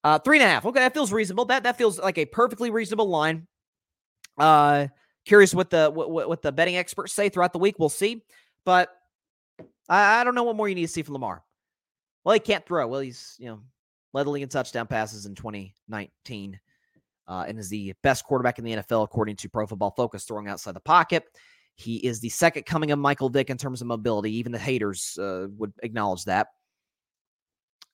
Uh, three and a half. Okay, that feels reasonable. That that feels like a perfectly reasonable line. Uh, curious what the what, what the betting experts say throughout the week. We'll see. But I, I don't know what more you need to see from Lamar. Well, he can't throw. Well, he's you know led the league in touchdown passes in 2019, uh, and is the best quarterback in the NFL according to Pro Football Focus, throwing outside the pocket. He is the second coming of Michael Vick in terms of mobility. Even the haters uh, would acknowledge that.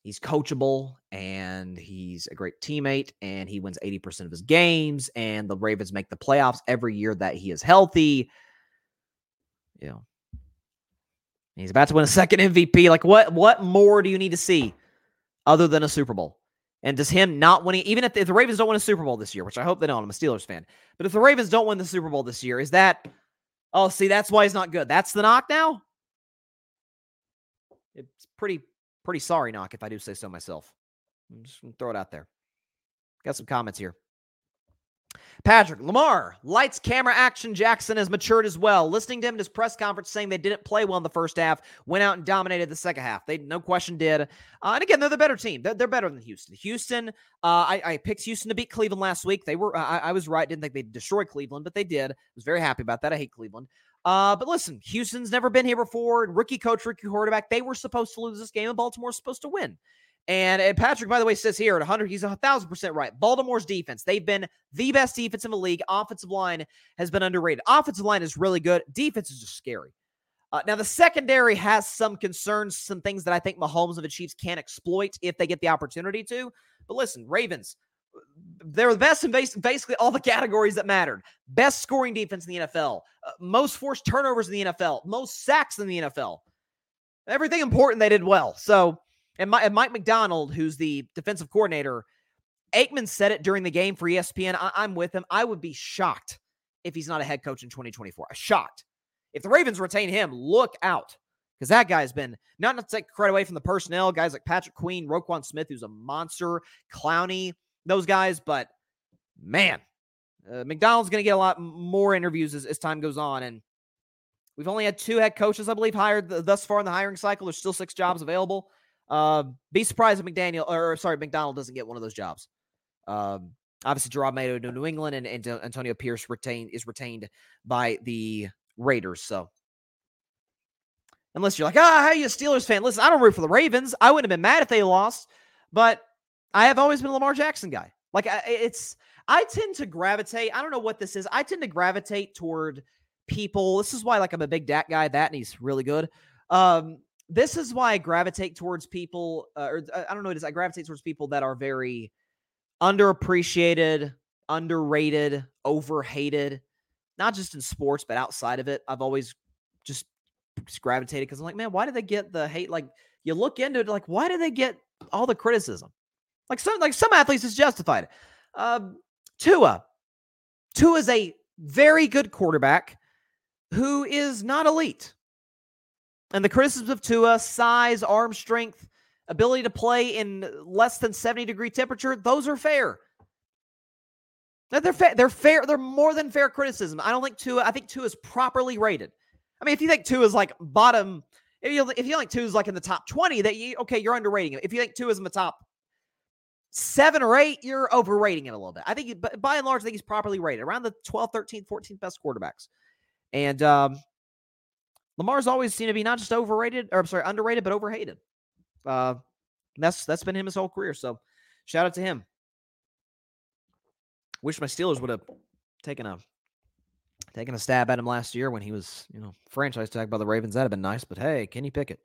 He's coachable and he's a great teammate and he wins 80% of his games. And the Ravens make the playoffs every year that he is healthy. You know, he's about to win a second MVP. Like, what, what more do you need to see? Other than a Super Bowl? And does him not winning, even if the, if the Ravens don't win a Super Bowl this year, which I hope they don't, I'm a Steelers fan, but if the Ravens don't win the Super Bowl this year, is that, oh, see, that's why he's not good. That's the knock now? It's pretty, pretty sorry knock if I do say so myself. I'm just going to throw it out there. Got some comments here. Patrick Lamar, lights, camera, action. Jackson has matured as well. Listening to him in his press conference saying they didn't play well in the first half, went out and dominated the second half. They no question did. Uh, and again, they're the better team. They're, they're better than Houston. Houston, uh, I, I, picked Houston to beat Cleveland last week. They were, I, I was right. Didn't think they'd destroy Cleveland, but they did. I was very happy about that. I hate Cleveland. Uh, but listen, Houston's never been here before. Rookie coach, rookie quarterback. They were supposed to lose this game, and Baltimore's supposed to win. And, and Patrick, by the way, says here at 100, he's a thousand percent right. Baltimore's defense, they've been the best defense in the league. Offensive line has been underrated. Offensive line is really good. Defense is just scary. Uh, now, the secondary has some concerns, some things that I think Mahomes and the Chiefs can exploit if they get the opportunity to. But listen, Ravens, they're the best in basically all the categories that mattered. Best scoring defense in the NFL, uh, most forced turnovers in the NFL, most sacks in the NFL. Everything important they did well. So, and, and Mike Macdonald, who's the defensive coordinator, Aikman said it during the game for ESPN. I, am with him. I would be shocked if he's not a head coach in 2024. Shocked. If the Ravens retain him, look out. Because that guy's been not to take credit away from the personnel, guys like Patrick Queen, Roquan Smith, who's a monster, Clowney, those guys. But man, uh, Macdonald's going to get a lot more interviews as, as, time goes on. And we've only had two head coaches, I believe, hired th- thus far in the hiring cycle. There's still six jobs available. Uh, be surprised if McDaniel or sorry, Macdonald doesn't get one of those jobs. Um, obviously, Jerod Mayo to New England and, and Antonio Pierce retained is retained by the Raiders. So unless you're like, ah, how are you a Steelers fan? Listen, I don't root for the Ravens. I wouldn't have been mad if they lost, but I have always been a Lamar Jackson guy. Like it's, I tend to gravitate. I don't know what this is. I tend to gravitate toward people. This is why, like, I'm a big Dak guy. That and he's really good. Um, this is why I gravitate towards people, uh, or uh, I don't know it is. I gravitate towards people that are very underappreciated, underrated, overhated, not just in sports, but outside of it. I've always just, just gravitated because I'm like, man, why did they get the hate? Like, you look into it, like, why do they get all the criticism? Like some, like some athletes, it's justified. Um, Tua, Tua is a very good quarterback who is not elite. And the criticisms of Tua, size, arm strength, ability to play in less than 70 degree temperature, those are fair. They're fair. They're fair. They're more than fair criticism. I don't think Tua. I think Tua is properly rated. I mean, if you think Tua is like bottom, if you if you think Tua is like in the top 20, that you okay, you're underrating him. If you think Tua is in the top seven or eight, you're overrating it a little bit. I think, but by and large, I think he's properly rated around the 12, 13, 14th best quarterbacks. And um, Lamar's always seemed to be not just overrated, or I'm sorry, underrated, but overhated. Uh, that's that's been him his whole career. So shout out to him. Wish my Steelers would have taken a taken a stab at him last year when he was, you know, franchise tag by the Ravens. That'd have been nice. But hey, Kenny Pickett.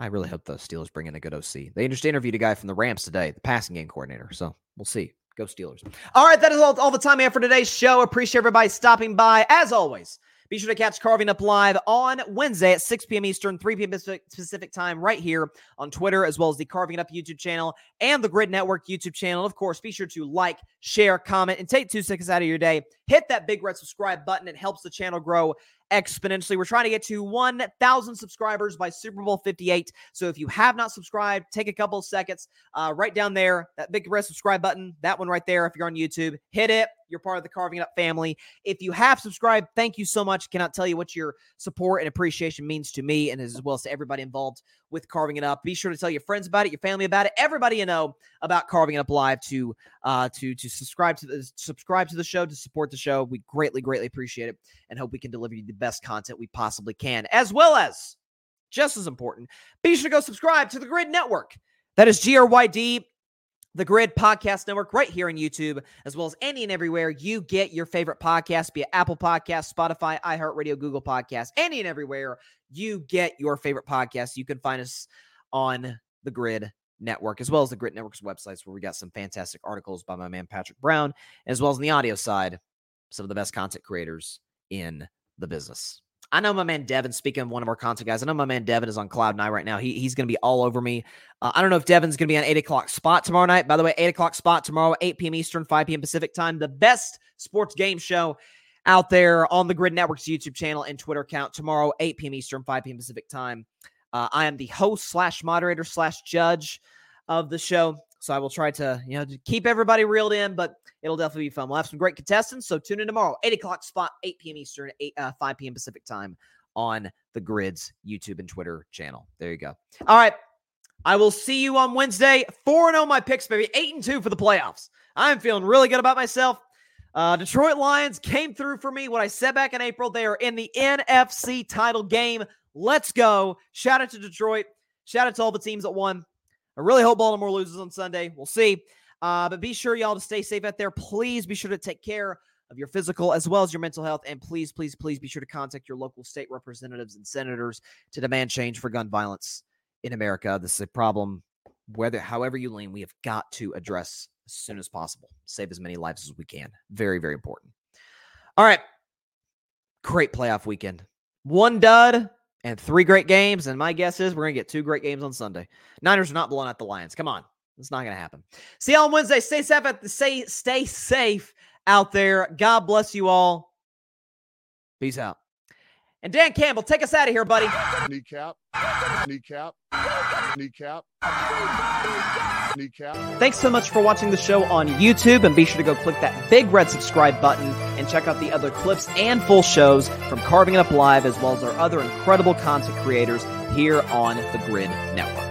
I really hope the Steelers bring in a good OC. They just interviewed a guy from the Rams today, the passing game coordinator. So we'll see. Go Steelers. All right, that is all, all the time I have for today's show. Appreciate everybody stopping by. As always, be sure to catch Carving Up Live on Wednesday at 6 p.m. Eastern, 3 p.m. Pacific time, right here on Twitter, as well as the Carving Up YouTube channel and the Gryd Network YouTube channel. Of course, be sure to like, share, comment, and take two seconds out of your day. Hit that big red subscribe button. It helps the channel grow exponentially. We're trying to get to 1,000 subscribers by Super Bowl 58. So if you have not subscribed, take a couple of seconds uh, right down there, that big red subscribe button, that one right there. If you're on YouTube, hit it. You're part of the Carving It Up family. If you have subscribed, thank you so much. Cannot tell you what your support and appreciation means to me and as well as to everybody involved with Carving It Up. Be sure to tell your friends about it, your family about it, everybody you know about Carving It Up Live to uh to to subscribe to the subscribe to the show to support the show. We greatly greatly appreciate it and hope we can deliver you the best content we possibly can. As well as just as important, be sure to go subscribe to the Gryd Network. That is G R Y D the Gryd Podcast Network right here on YouTube, as well as any and everywhere you get your favorite podcast, be it Apple Podcast, Spotify, iHeartRadio, Google Podcast, any and everywhere you get your favorite podcast. You can find us on the Gryd Network, as well as the Gryd Network's websites, where we got some fantastic articles by my man Patrick Brown, as well as on the audio side, some of the best content creators in the business. I know my man Devin, speaking of one of our content guys, I know my man Devin is on Cloud Nine right now. He, he's going to be all over me. Uh, I don't know if Devin's going to be on 8 o'clock spot tomorrow night. By the way, 8 o'clock spot tomorrow, 8 p.m. Eastern, 5 p.m. Pacific time. The best sports game show out there on the Gryd Network's YouTube channel and Twitter account tomorrow, 8 p.m. Eastern, 5 p.m. Pacific time. Uh, I am the host slash moderator slash judge of the show. So I will try to, you know, keep everybody reeled in, but it'll definitely be fun. We'll have some great contestants. So tune in tomorrow, 8 o'clock spot, 8 p.m. Eastern, 8, uh, 5 p.m. Pacific time on the Gryd's YouTube and Twitter channel. There you go. All right. I will see you on Wednesday. 4 0 my picks, baby. 8 and 2 for the playoffs. I'm feeling really good about myself. Uh, Detroit Lions came through for me. What I said back in April, they are in the NFC title game. Let's go. Shout out to Detroit. Shout out to all the teams that won. I really hope Baltimore loses on Sunday. We'll see. Uh, but be sure, y'all, to stay safe out there. Please be sure to take care of your physical as well as your mental health. And please, please, please be sure to contact your local state representatives and senators to demand change for gun violence in America. This is a problem whether however you lean, we have got to address as soon as possible. Save as many lives as we can. Very, very important. All right. Great playoff weekend. One dud and three great games. And my guess is we're going to get two great games on Sunday. Niners are not blowing out the Lions. Come on. It's not going to happen. See you on Wednesday. Stay safe. At the, stay, stay safe out there. God bless you all. Peace out. And Dan Campbell, take us out of here, buddy.
Kneecap. Kneecap. Kneecap. Kneecap.
Thanks so much for watching the show on YouTube, and be sure to go click that big red subscribe button and check out the other clips and full shows from Carving It Up Live, as well as our other incredible content creators here on the Gryd Network.